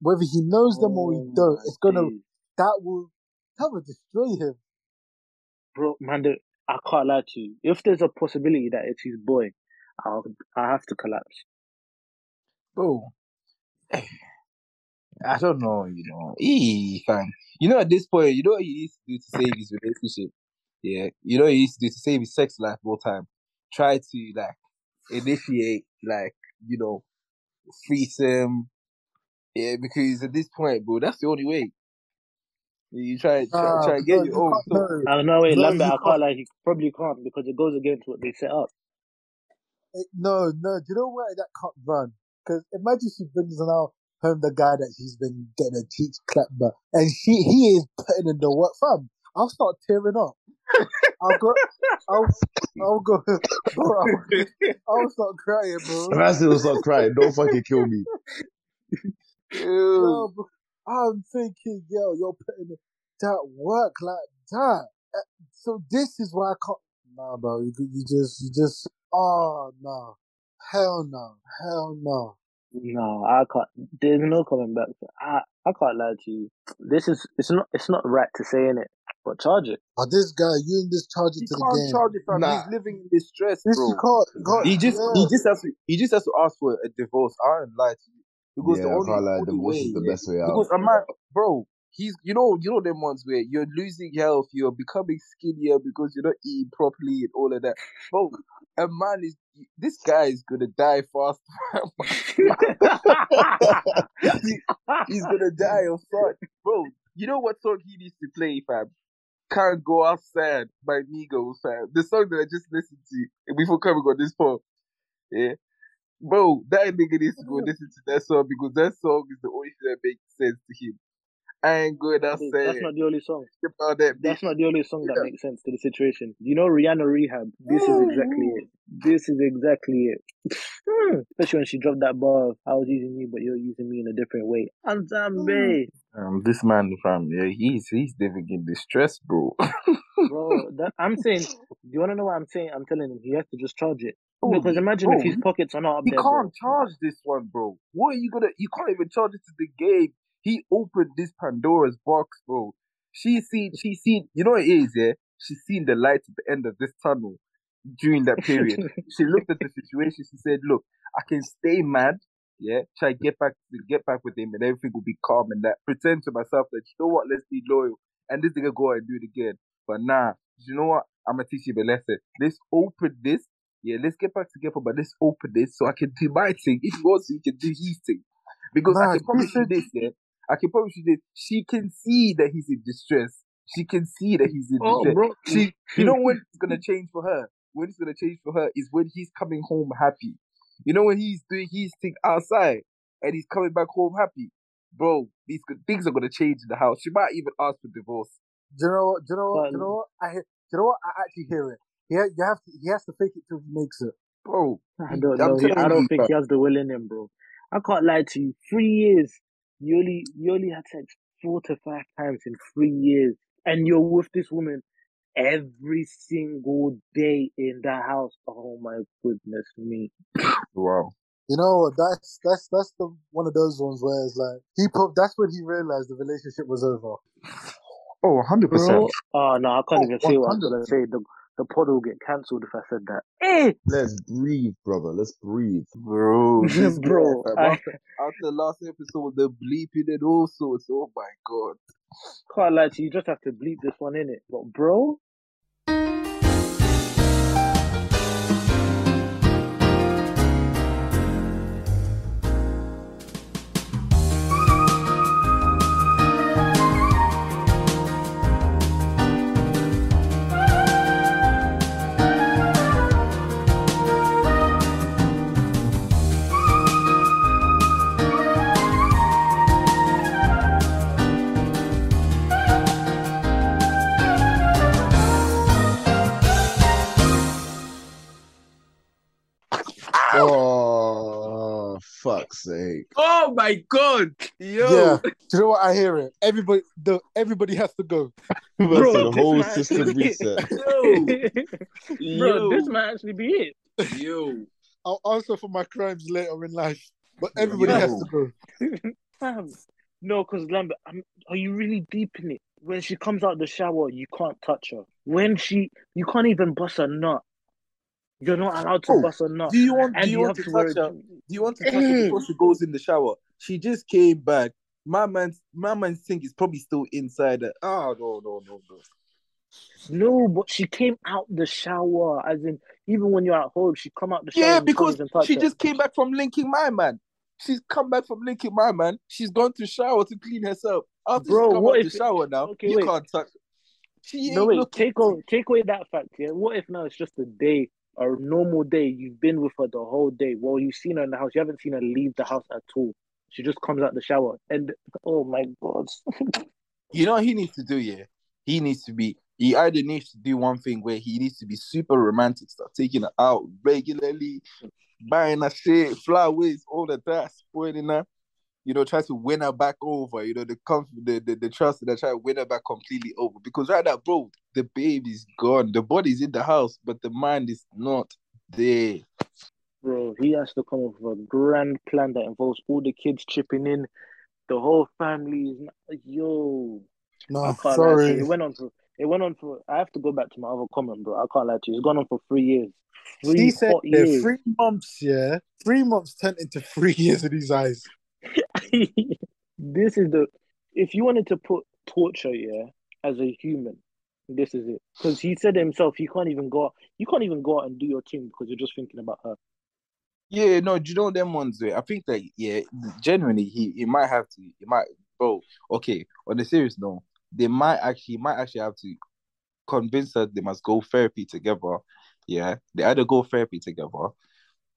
S7: whether he knows them or he
S6: Oh
S7: don't, it's gonna
S6: days.
S7: that will that will destroy him.
S6: bro, man. I can't lie to you. If there's a possibility that it's his boy, I'll I have to collapse.
S5: Bro, eh, I don't know. You know, Eee, fam. You know, at this point, you know what he needs to do to save his relationship. Yeah, you know what he needs to do to save his sex life all time. Try to like initiate, like you know, threesome. Yeah, because at this point, bro, that's the only way. You try, try,
S7: Nah,
S5: try to get
S7: no,
S5: your own.
S7: No,
S6: I don't know, wait,
S7: no,
S6: Lambert, I can't like, He probably can't because it goes against what they set up.
S7: Eh, No, no. Do you know why that can't run? Because imagine she brings out home the guy that she's been getting a teach clap by, and she he is putting in the work. Fam, I'll start tearing up. I'll go. I'll. I'll go. Bro, I'll, I'll start crying, bro.
S8: And I still start crying. Don't fucking kill me.
S7: Yo, bro, I'm thinking, yo, you're putting that work like that. Eh, So this is why I can't. Nah, bro. You, you just, you just. Oh no. Hell no. Hell no.
S6: No, I can't. There's no coming back. I I can't lie to you. This is it's not it's not right to say in it, but charge it.
S7: But this guy, you in this charge it
S5: he
S7: to the
S5: can't
S7: game.
S5: charge it, fam.
S8: Nah.
S5: He's living in distress,
S7: This
S5: bro.
S7: you can't. Can't
S5: He just,
S7: yeah.
S5: he just has to, he just has to ask for a divorce. I don't lie to you because
S8: Yeah,
S5: the
S8: I
S5: only,
S8: can't lie.
S5: only
S8: Divorce
S5: way,
S8: is the best way out.
S5: because a man, bro, he's you know you know them ones where you're losing health, you're becoming skinnier because you're not eating properly and all of that. Bro, a man is this guy is gonna die fast. He- he's gonna die of fun, bro. You know what song he needs to play, fam? Can't go outside by Migos, fam. The song that I just listened to before coming on this pod. Yeah. Bro, that nigga needs to go listen to that song because that song is the only thing that makes sense to him. I ain't going
S6: That's
S5: outsid
S6: not the only song.
S5: that
S6: That's not the only song that
S5: Yeah.
S6: makes sense to the situation. You know, Rihanna Rehab. This is exactly it. This is exactly it. Hmm. Especially when she dropped that bar. I was using you, but you're using me in a different way. I'm Zambe.
S5: Um, this man, fam, yeah, he's he's living in distress, bro.
S6: Bro, that, I'm saying, do you want to know what I'm saying? I'm telling him he has to just charge it.
S5: Bro,
S6: Because imagine
S5: bro,
S6: if his pockets are not up
S5: He
S6: there,
S5: can't
S6: bro.
S5: charge this one, bro. What are you gonna? You can't even charge it to the game. He opened this Pandora's box, bro. She seen, she seen. You know what it is, yeah. She seen the light at the end of this tunnel during that period. she looked at the situation. She said, "Look, I can stay mad, yeah, try get back, get back with him, and everything will be calm and that. Pretend to myself that you know what, let's be loyal, and this nigga go out and do it again. But nah, you know what? I'm gonna teach you a lesson. Let's open this." Yeah, let's get back together, but let's open this so I can do my thing. If he wants he can do his thing. Because I
S7: Nah,
S5: can promise you this, yeah. I can promise you this. She can see that he's in distress. She can see that he's in
S6: Oh,
S5: distress.
S6: bro.
S5: She, you know when it's gonna change for her? When it's gonna change for her is when he's coming home happy. You know when he's doing his thing outside and he's coming back home happy. Bro, these things are gonna change in the house. She might even ask for divorce.
S7: Do you know what? Do you know what?
S6: But-
S7: Do you know what? I hear. Do you know what? I actually hear it. He you have to. He has to fake it till he makes it.
S5: Bro,
S6: I don't
S5: I'm
S6: know. I don't
S5: you,
S6: think
S5: bro.
S6: he has the will in him, bro. I can't lie to you. Three years. You only you only had sex four to five times in three years, and you're with this woman every single day in the house. Oh my goodness me,
S5: Wow.
S7: You know? That's that's that's the one of those ones where it's like he put. That's when he realized the relationship was over.
S5: Oh, 100%.
S6: bro. Oh no, I can't
S7: Oh,
S6: even say what I'm
S7: 100%.
S6: gonna say. The the pod will get cancelled if I said that. Eh,
S8: Let's breathe, brother. Let's breathe.
S5: Bro, this
S6: bro.
S5: guy,
S6: I
S5: after, after the last episode, the bleeping and all sorts. Oh my god.
S6: can't lie to you. You just have to bleep this one in it. But bro,
S8: fuck's sake.
S5: Oh my god. Yo.
S7: Yeah. Do you know what? I hear it. Everybody. The everybody has to go.
S8: Bro,
S6: Bro,
S8: the
S6: this
S8: whole
S6: might
S8: system
S6: actually-
S8: reset.
S5: Yo.
S6: bro, this might actually be it.
S5: Yo.
S7: I'll answer for my crimes later in life, but everybody has to go.
S6: Fam. No, because Lambert, I'm, are you really deep in it? When she comes out the shower, you can't touch her. When she, you can't even bust a nut. You're not allowed to
S5: Bro,
S6: bust a nut.
S5: Do you want do you
S6: you
S5: want to
S6: to
S5: touch her? Do you want to touch her before she goes in the shower? She just came back. My man's my man's thing is probably still inside her. Oh no, no, no, no.
S6: No, but she came out the shower. As in, even when you're at home, she come out the shower.
S5: Yeah,
S6: and you can't
S5: because she
S6: her.
S5: just came back from linking my man. She's come back from linking my man. She's gone to shower to clean herself. After
S6: Bro,
S5: come
S6: what
S5: out
S6: if-
S5: the shower now,
S6: okay,
S5: you
S6: wait.
S5: can't touch. She
S6: No, wait, take away, take away that fact, yeah? What if now it's just a day, a normal day, you've been with her the whole day, well, you've seen her in the house, you haven't seen her leave the house at all. She just comes out the shower, and oh my god.
S5: You know what he needs to do, yeah? He needs to be he either needs to do one thing where he needs to be super romantic, start taking her out regularly, buying her shit, flowers, all of that, spoiling her. You know, try to win her back over, you know, the comf- the, the, the trust that try to win her back completely over. Because right now, bro, the baby's gone. The body's in the house, but the mind is not there.
S6: Bro, he has to come up with a grand plan that involves all the kids chipping in, the whole family is not, yo.
S7: No,
S6: I can't lie to
S7: sorry.
S6: you. It went on for it went on for I have to go back to my other comment, bro. I can't lie to you. It's gone on for three years. Three
S7: He said yeah,
S6: years.
S7: three months, yeah. Three months turned into three years in his eyes.
S6: this is the if you wanted to put torture, yeah, as a human, this is it. Because he said himself, he can't even go. Out, you can't even go out and do your thing because you're just thinking about her.
S5: Yeah, no, do you know them ones I think that yeah, genuinely he he might have to he might bro, okay, on a serious note, they might actually might actually have to convince her they must go therapy together. Yeah. They either go therapy together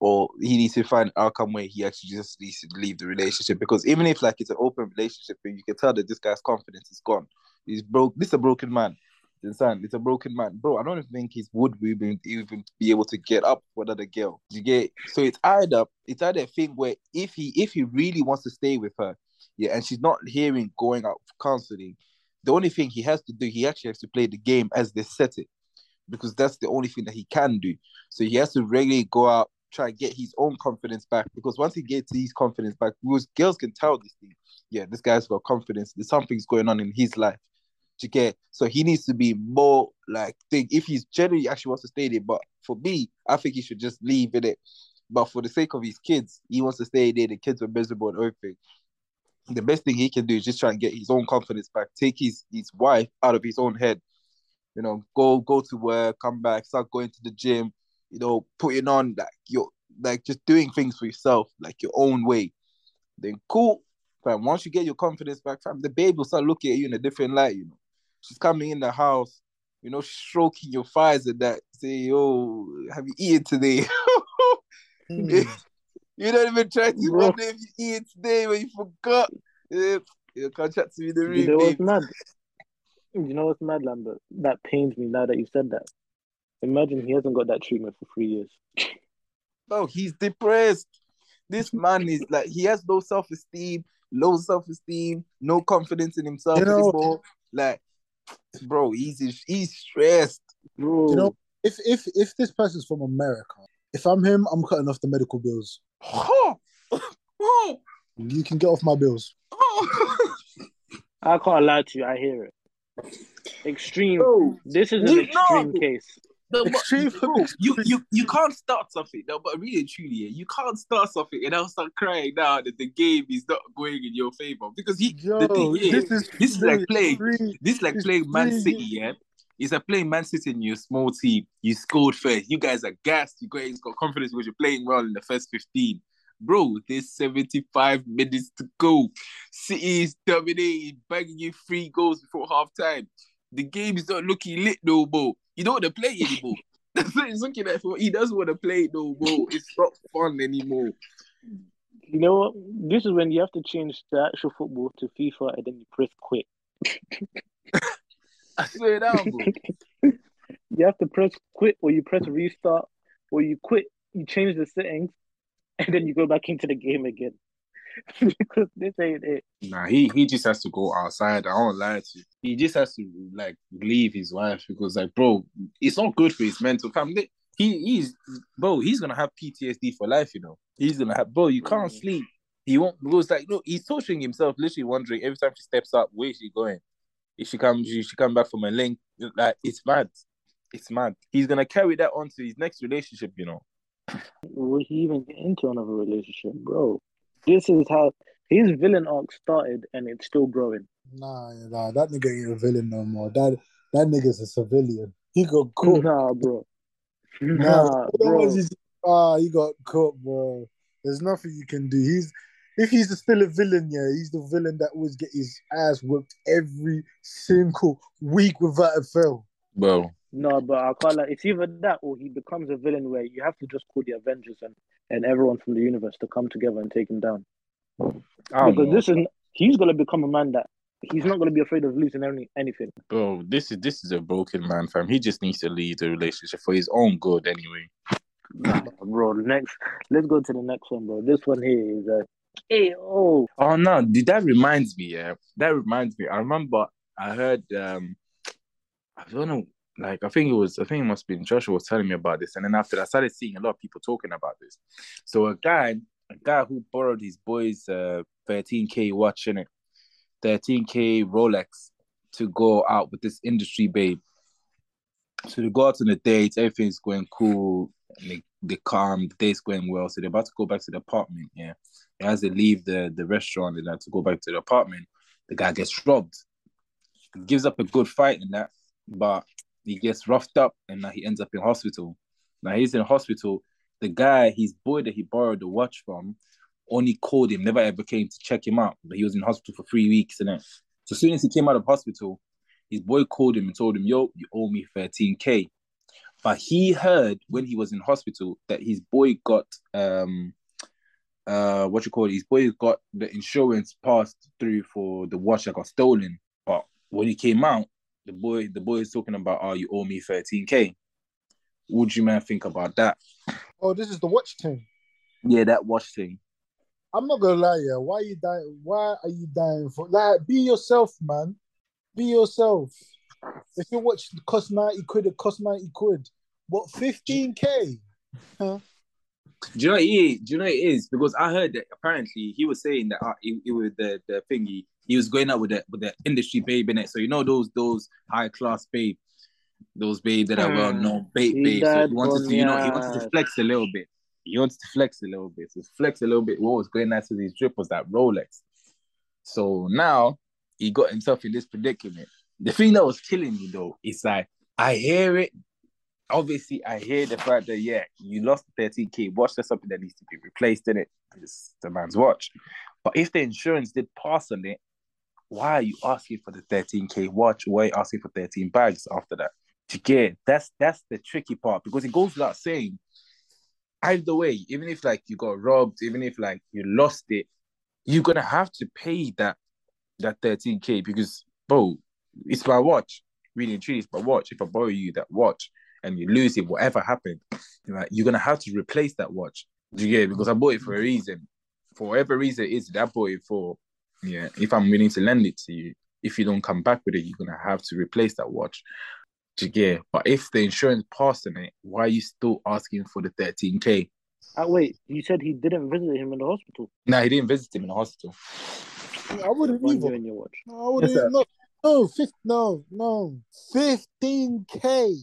S5: or he needs to find an outcome where he actually just needs to leave the relationship. Because even if like it's an open relationship and you can tell that this guy's confidence is gone. He's broke this is a broken man. Understand? It's a broken man. Bro, I don't think he would even even be able to get up with another girl. You get so it's either it's either a thing where if he if he really wants to stay with her, yeah, and she's not hearing going out for counseling, the only thing he has to do, he actually has to play the game as they set it. Because that's the only thing that he can do. So he has to regularly go out, try and get his own confidence back. Because once he gets his confidence back, because girls can tell this thing, yeah, this guy's got confidence. There's something's going on in his life. To get so he needs to be more like think if he's generally actually wants to stay there. But for me, I think he should just leave in it. But for the sake of his kids, he wants to stay there. The kids are miserable and everything. The best thing he can do is just try and get his own confidence back, take his his wife out of his own head. You know, go go to work, come back, start going to the gym. You know, putting on like your like just doing things for yourself, like your own way. Then cool, fam. Once you get your confidence back, fam, the baby will start looking at you in a different light. You know, she's coming in the house, you know, stroking your thighs and that, say, "Oh, have you eaten today?"
S7: Mm.
S5: you don't even try to wonder if you eat today when you forgot. Yeah, you come chat to me the
S6: You
S5: room,
S6: know what's mad? You know what's mad, Lambert? That pains me now that you said that. Imagine he hasn't got that treatment for three years.
S5: No, he's depressed. This man is like he has no self esteem, low self esteem, no confidence in himself
S7: You know-
S5: anymore. Like, bro, he's he's stressed.
S6: Bro,
S7: You know, if if if this person's from America, if I'm him, I'm cutting off the medical bills.
S5: Oh, oh,
S7: You can get off my bills.
S5: oh.
S6: I can't lie to you. I hear it. Extreme.
S5: Bro,
S6: This is an extreme
S5: know-
S6: case.
S7: Extreme
S5: bro, you, you you can't start something no, but really and truly, you can't start something and I'll start crying now that the game is not going in your favor because he
S7: Yo,
S5: the thing is,
S7: this is
S5: this is like playing
S7: free.
S5: this is like
S7: It's
S5: playing Man
S7: free.
S5: City, yeah. It's like playing Man City in your small team. You scored first. You guys are gassed. You guys got confidence because you're playing well in the first 15. Bro, there's 75 minutes to go. City is dominating, banging you three goals before half time. The game is not looking lit no more. You don't want to play anymore. That's what he's looking at for. He doesn't want to play no more. It's not fun anymore.
S6: You know what? This is when you have to change the actual football to FIFA and then you press quit.
S5: I swear down, bro.
S6: You have to press quit or you press restart or you quit, you change the settings and then you go back into the game again. Because this ain't it.
S9: Nah, he, he just has to go outside. I won't lie to you. He just has to like leave his wife because like, bro, it's not good for his mental family. He he's bro, he's gonna have PTSD for life, you know. He's gonna have bro, you can't sleep. He won't because like no. he's torturing himself, literally wondering every time she steps up, where is she going? If she comes, she, she come back from a link. Like it's mad. It's mad. He's gonna carry that on to his next relationship, you know.
S6: Will he even get into another relationship, bro? This is how his villain arc started and it's still growing.
S7: Nah, nah, that nigga ain't a villain no more. That that nigga's a civilian. He got caught.
S6: Nah, bro.
S7: Nah,
S6: Nah, bro.
S7: he's- ah, he got caught, bro. There's nothing you can do. He's if he's still a villain, yeah, he's the villain that always get his ass whipped every single week without a fail.
S9: Bro,
S6: No, but I can't like it's either that or he becomes a villain where you have to just call the Avengers and, and everyone from the universe to come together and take him down. Because
S9: know.
S6: this is he's gonna become a man that he's not gonna be afraid of losing any anything.
S9: Bro, this is this is a broken man, fam. He just needs to leave the relationship for his own good, anyway.
S6: Nah, bro. Next, let's go to the next one, bro. This one here is uh, hey, oh,
S9: Oh no, dude, that reminds me. Yeah, that reminds me. I remember I heard. um I don't know. Like I think it was. I think it must have been Joshua was telling me about this, and then after that, I started seeing a lot of people talking about this. So a guy, a guy who borrowed his boy's uh 13k watch in it, 13k Rolex to go out with this industry babe. So they go out on the dates, everything's going cool, and they, they calm, the day's going well. So they're about to go back to the apartment. Yeah. As they leave the, the restaurant and have to go back to the apartment,
S5: The guy gets robbed. He gives up a good fight in that, but he gets roughed up and now he ends up in hospital. Now he's in hospital. The guy, his boy that he borrowed the watch from, only called him, never ever came to check him out. But he was in hospital for three weeks, and then so as soon as he came out of hospital, his boy called him and told him, "Yo, you owe me 13k." But he heard when he was in hospital that his boy got um uh what you call it, his boy got the insurance passed through for the watch that got stolen. But when he came out, the boy the boy is talking about, "Oh, you owe me 13k." What do you man think about that?
S7: Oh, this is the watch thing.
S5: Yeah, that watch thing.
S7: I'm not gonna lie, yeah. Why are you dying? Why are you dying for? Like, be yourself, man. Be yourself. If you watch cost ninety quid, it cost ninety quid. What fifteen k? Huh?
S5: Do you know what it is? Do you know it is? Because I heard that apparently he was saying that uh, it, it was the the thingy. He was going out with the with the industry babe in it. So you know those those high class babe, those babe that are well known babe babe. So he wanted to you know he wanted to flex a little bit. He wanted to flex a little bit. So flex a little bit. What was going nice with his drip was that Rolex. So now he got himself in this predicament. The thing that was killing me though is like I hear it. Obviously, I hear the fact that yeah, you lost the 13k watch. That's something that needs to be replaced in it. It's the man's watch. But if the insurance did pass on it, why are you asking for the 13k watch? Why are you asking for 13 bags after that? You get that's that's the tricky part because it goes without saying. Either way, even if like you got robbed, even if like you lost it, you're gonna have to pay that that 13k because bro, it's my watch. Really and truly, it's my watch. If I borrow you that watch and you lose it, whatever happened, like you're gonna have to replace that watch. Do you get it? Because I bought it for a reason. For whatever reason it is that I bought it for, yeah. If I'm willing to lend it to you, if you don't come back with it, you're gonna have to replace that watch. Do you get? But if the insurance passed on it, why are you still asking for the 13k?
S6: Ah, wait, you said he didn't visit him in the hospital.
S5: No, he didn't visit him in the hospital.
S7: I wouldn't
S6: Find
S7: either.
S6: you in your watch.
S7: No, I wouldn't.
S10: Yes, sir.
S7: no, no, fifth, no, no, fifteen k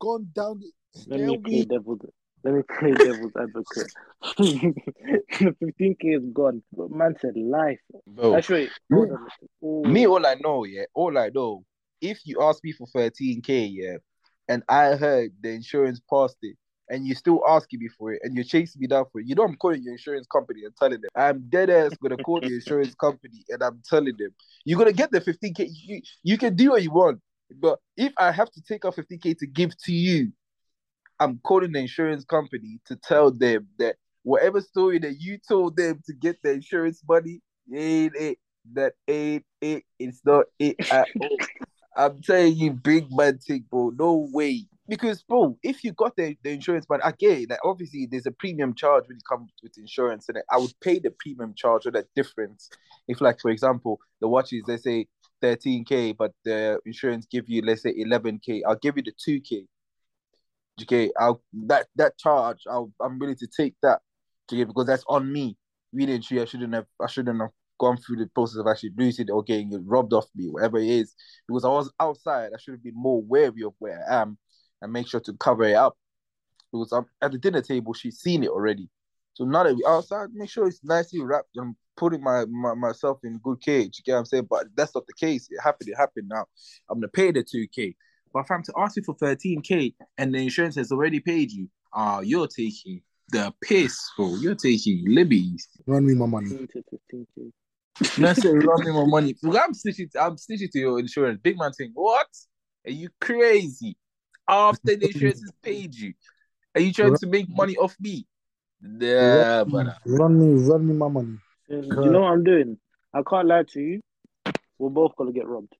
S7: gone down. the
S6: Let me
S7: scale
S6: play
S7: we-
S6: devil's. Let me play devil's advocate. the 15k is gone. But man said life.
S5: Bro,
S6: Actually, hold on. Oh.
S10: Me, all I know, yeah, all I know, if you ask me for 13k, yeah, and I heard the insurance passed it, and you still asking me for it, and you're chasing me down for it, you know I'm calling your insurance company and telling them I'm dead ass gonna call the insurance company, and I'm telling them you're gonna get the 15k. You you can do what you want, but if I have to take out 15k to give to you, I'm calling the insurance company to tell them that whatever story that you told them to get the insurance money ain't it. That ain't it. It's not it at all. I'm telling you, big man take bro. No way. Because, bro, if you got the, the insurance, get it. Like, obviously, there's a premium charge when it comes with insurance, and I would pay the premium charge or that difference. If, like, for example, the watches, let's say 13k, but the insurance give you, let's say 11k, I'll give you the 2k. Okay, I'll that that charge, I'll, I'm willing to take that. Okay, because that's on me. Really and truly, I shouldn't have. I shouldn't have gone through the process of actually losing or getting it robbed off me, whatever it is. Because I was outside, I should have been more wary of where I am and make sure to cover it up. Because I'm at the dinner table, she's seen it already. So now that we're outside, make sure it's nicely wrapped. I'm putting my, my myself in good cage. You get what I'm saying? But that's not the case. It happened. It happened. Now I'm gonna pay the two k. But if I'm to ask you for 13k and the insurance has already paid you, ah, you're taking the piss, bro. You're taking libbies.
S7: Run me my money.
S6: 15 to 15k.
S5: Let's say run me my money. I'm snitching. I'm snitching to your insurance. Big man saying, "What? Are you crazy? After the insurance has paid you, are you trying to make money off me?" Yeah, brother.
S7: Run me, run me my money.
S6: You know what I'm doing? I can't lie to you. We're both gonna get robbed.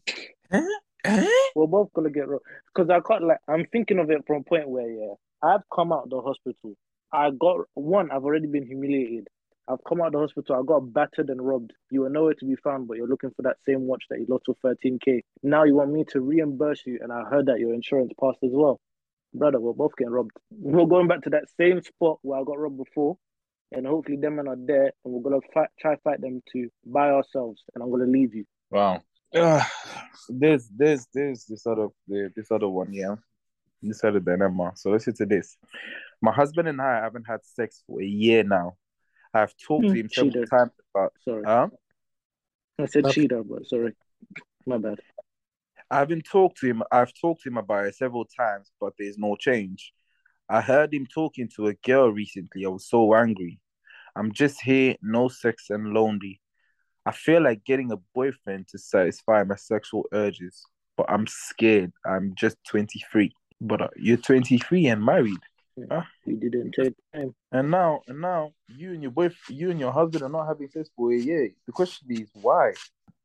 S5: Eh?
S6: We're both gonna get robbed because I can't like. I'm thinking of it from a point where yeah, I've come out of the hospital. I got one. I've already been humiliated. I've come out of the hospital. I got battered and robbed. You were nowhere to be found, but you're looking for that same watch that you lost for 13k. Now you want me to reimburse you, and I heard that your insurance passed as well, brother. We're both getting robbed. We're going back to that same spot where I got robbed before, and hopefully them men are there, and we're gonna fight, try fight them to buy ourselves. And I'm gonna leave you.
S5: Wow.
S10: Uh, there's there's there's this other the- this other one, yeah. This other dilemma. So listen to this. My husband and I haven't had sex for a year now. I've talked to
S6: Hmm,
S10: him several
S6: cheater.
S10: times about
S6: Sorry.
S10: huh?
S6: I said cheetah, but sorry, my bad.
S10: I haven't talked to him. I've talked to him about it several times, but there's no change. I heard him talking to a girl recently. I was so angry. I'm just here, no sex and lonely. I feel like getting a boyfriend to satisfy my sexual urges, but I'm scared. I'm just 23. But uh, you're 23 and married. Huh?
S6: You didn't take time.
S10: And now, and now, you and your boyfriend, you and your husband are not having sex for a year. The question is why?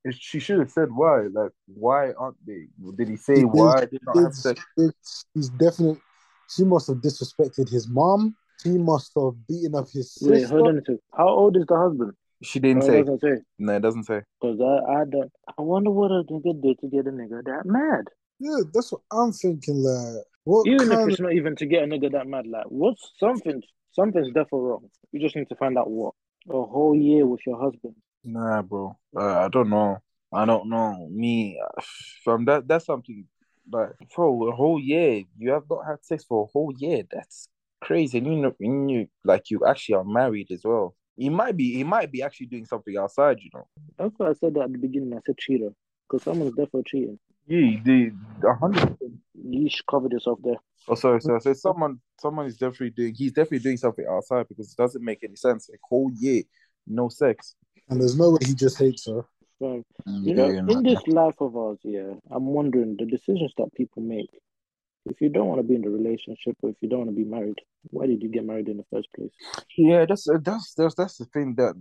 S10: It- She should have said why. Like, why aren't they? Did he say
S7: He
S10: why
S7: did-
S10: they not have sex?
S7: it's, he's definitely. She must have disrespected his mom. He must have beaten up his sister.
S6: Wait, hold on a second. How old is the husband?
S10: She didn't
S6: Oh,
S10: say.
S6: it say.
S10: No, it doesn't say.
S6: Cause I, I don't. I wonder what a nigga did to get a nigga that mad.
S7: Yeah, that's what I'm thinking. Like, what
S6: Even if it's
S7: of?
S6: not even to get a nigga that mad, like what's something? Something's definitely wrong. You just need to find out what. A whole year with your husband.
S10: Nah, bro. Uh, I don't know. I don't know. Me, uh, from that, that's something. Like, bro, a whole year. You have not had sex for a whole year. That's crazy. And you know, and you like you actually are married as well. He might be. He might be actually doing something outside. You know.
S6: That's why I said that at the beginning. I said cheater. Because someone's definitely cheating.
S10: Yeah, the a hundred. percent.
S6: You should cover yourself there.
S10: Oh, sorry, sorry. So someone, someone is definitely doing. He's definitely doing something outside because it doesn't make any sense. A whole oh, year, no sex.
S7: And there's no way he just hates her.
S6: So, you know, in this life of ours, yeah, I'm wondering the decisions that people make. If you don't want to be in the relationship or if you don't want to be married, why did you get married in the first place?
S10: Yeah, that's uh, that's that's that's the thing that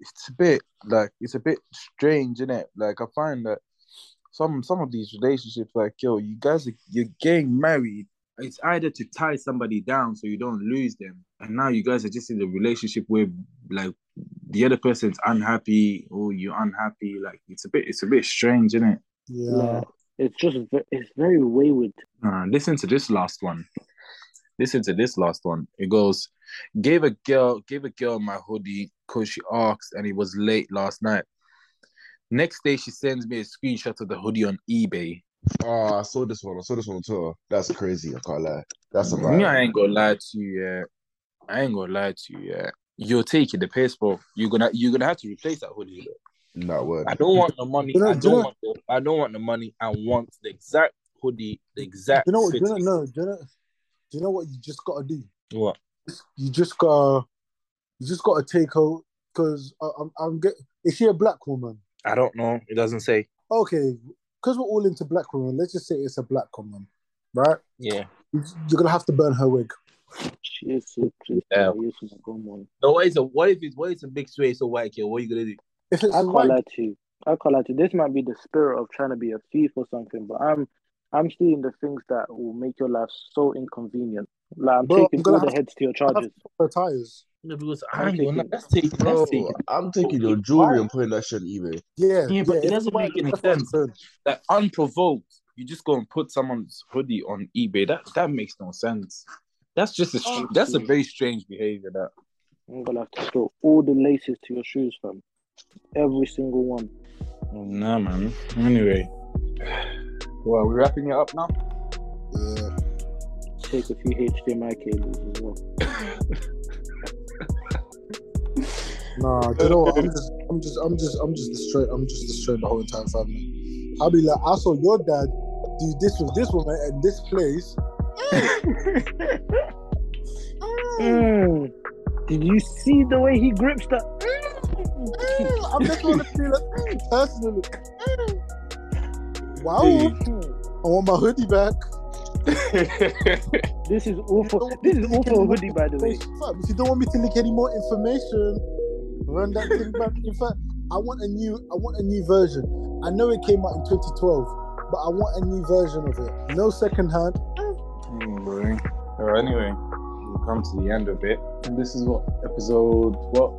S10: it's a bit like it's a bit strange, isn't it? Like I find that some some of these relationships, like yo, you guys are you're getting married. It's either to tie somebody down so you don't lose them, and now you guys are just in a relationship where like the other person's unhappy or you're unhappy. Like it's a bit it's a bit strange, isn't it?
S7: Yeah.
S6: Like, it's just it's very wayward.
S5: Uh, listen to this last one. Listen to this last one. It goes, gave a girl, gave a girl my hoodie because she asked and it was late last night. Next day she sends me a screenshot of the hoodie on eBay.
S8: Oh, I saw this one. I saw this one too. That's crazy. I can't lie. That's a
S5: Me. I ain't gonna lie to you, yeah. I ain't gonna lie to you, yeah. You're taking the piss, bro. You're gonna you're gonna have to replace that hoodie. Though.
S8: That word.
S5: I don't want the money.
S7: You know-
S5: I don't
S7: know-
S5: want the, I don't want the money. I want the exact hoodie, the exact
S7: You know what? Do you know, no, do you know, do you know what you just gotta do?
S5: What?
S7: You just gotta, you just gotta take her because I'm, I'm get. Is she a black woman?
S5: I don't know. It doesn't say.
S7: Okay, because we're all into black women. Let's just say it's a black woman, right?
S5: Yeah.
S7: You- You're gonna have to burn her wig.
S6: Jesus Christ,
S5: Yeah.
S6: yes, my God, man.
S5: No, what is a what if it's what is a mixed race or white girl? What are you gonna do?
S7: If it's
S6: I
S7: a
S6: can't
S7: white,
S6: to you. I can't lie to you. This might be the spirit of trying to be a thief or something, but I'm I'm seeing the things that will make your life so inconvenient. Like I'm
S7: Bro,
S6: taking
S7: I'm gonna
S6: all the
S7: have
S6: heads to your charges.
S7: to tires.
S5: No, because
S6: I'm
S5: I ain't gonna.
S6: taking-
S5: That's taking.
S8: Bro,
S5: That's taking.
S8: I'm taking your jewelry and putting that shit on eBay.
S7: Yeah,
S5: Yeah, but it doesn't make any
S7: that's
S5: sense.
S7: saying.
S5: Like unprovoked, you just go and put someone's hoodie on eBay. That that makes no sense. That's just a
S6: Oh,
S5: that's a very strange behavior. That
S6: I'm gonna have to store all the laces to your shoes, fam. Every single one.
S5: nah, man. Anyway, well, we're wrapping it up now.
S7: Yeah.
S6: Take a few HDMI cables as well.
S7: Nah, you know what? I'm just, I'm just, I'm just, I'm just destroyed. I'm just destroyed the whole entire family. I'll be like, I saw your dad do this with this woman at this place.
S6: Mm. Did you see the way he grips that?
S7: Mm, I'm just gonna feel it mm, personally. Wow, I want my hoodie back.
S6: This is awful. This is awful hoodie, by the way.
S7: If you don't want me to leak any more information, run that thing back. In fact, I want a new, I want a new version. I know it came out in 2012, but I want a new version of it. No second hand.
S5: Boy. Well, anyway, we've come to the end of it. And this is what episode what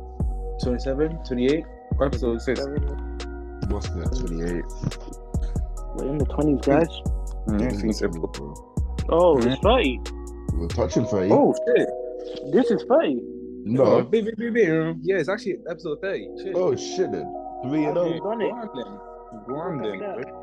S5: 27, 28? What episode is this?
S8: What's that? 28.
S6: We're in the twenties, guys.
S5: Mm, I think it's episode-
S8: Bro.
S6: Oh, it's thirty.
S8: We're touching 30.
S5: Oh shit!
S6: This is thirty.
S5: Oh,
S8: no.
S5: baby, baby, baby. Yeah, it's actually episode thirty. Shit.
S8: Oh, shit then. Three and
S6: Have
S8: oh.
S6: you done
S5: Go
S6: it?
S5: on then. Go on then.
S6: Look at
S5: bro.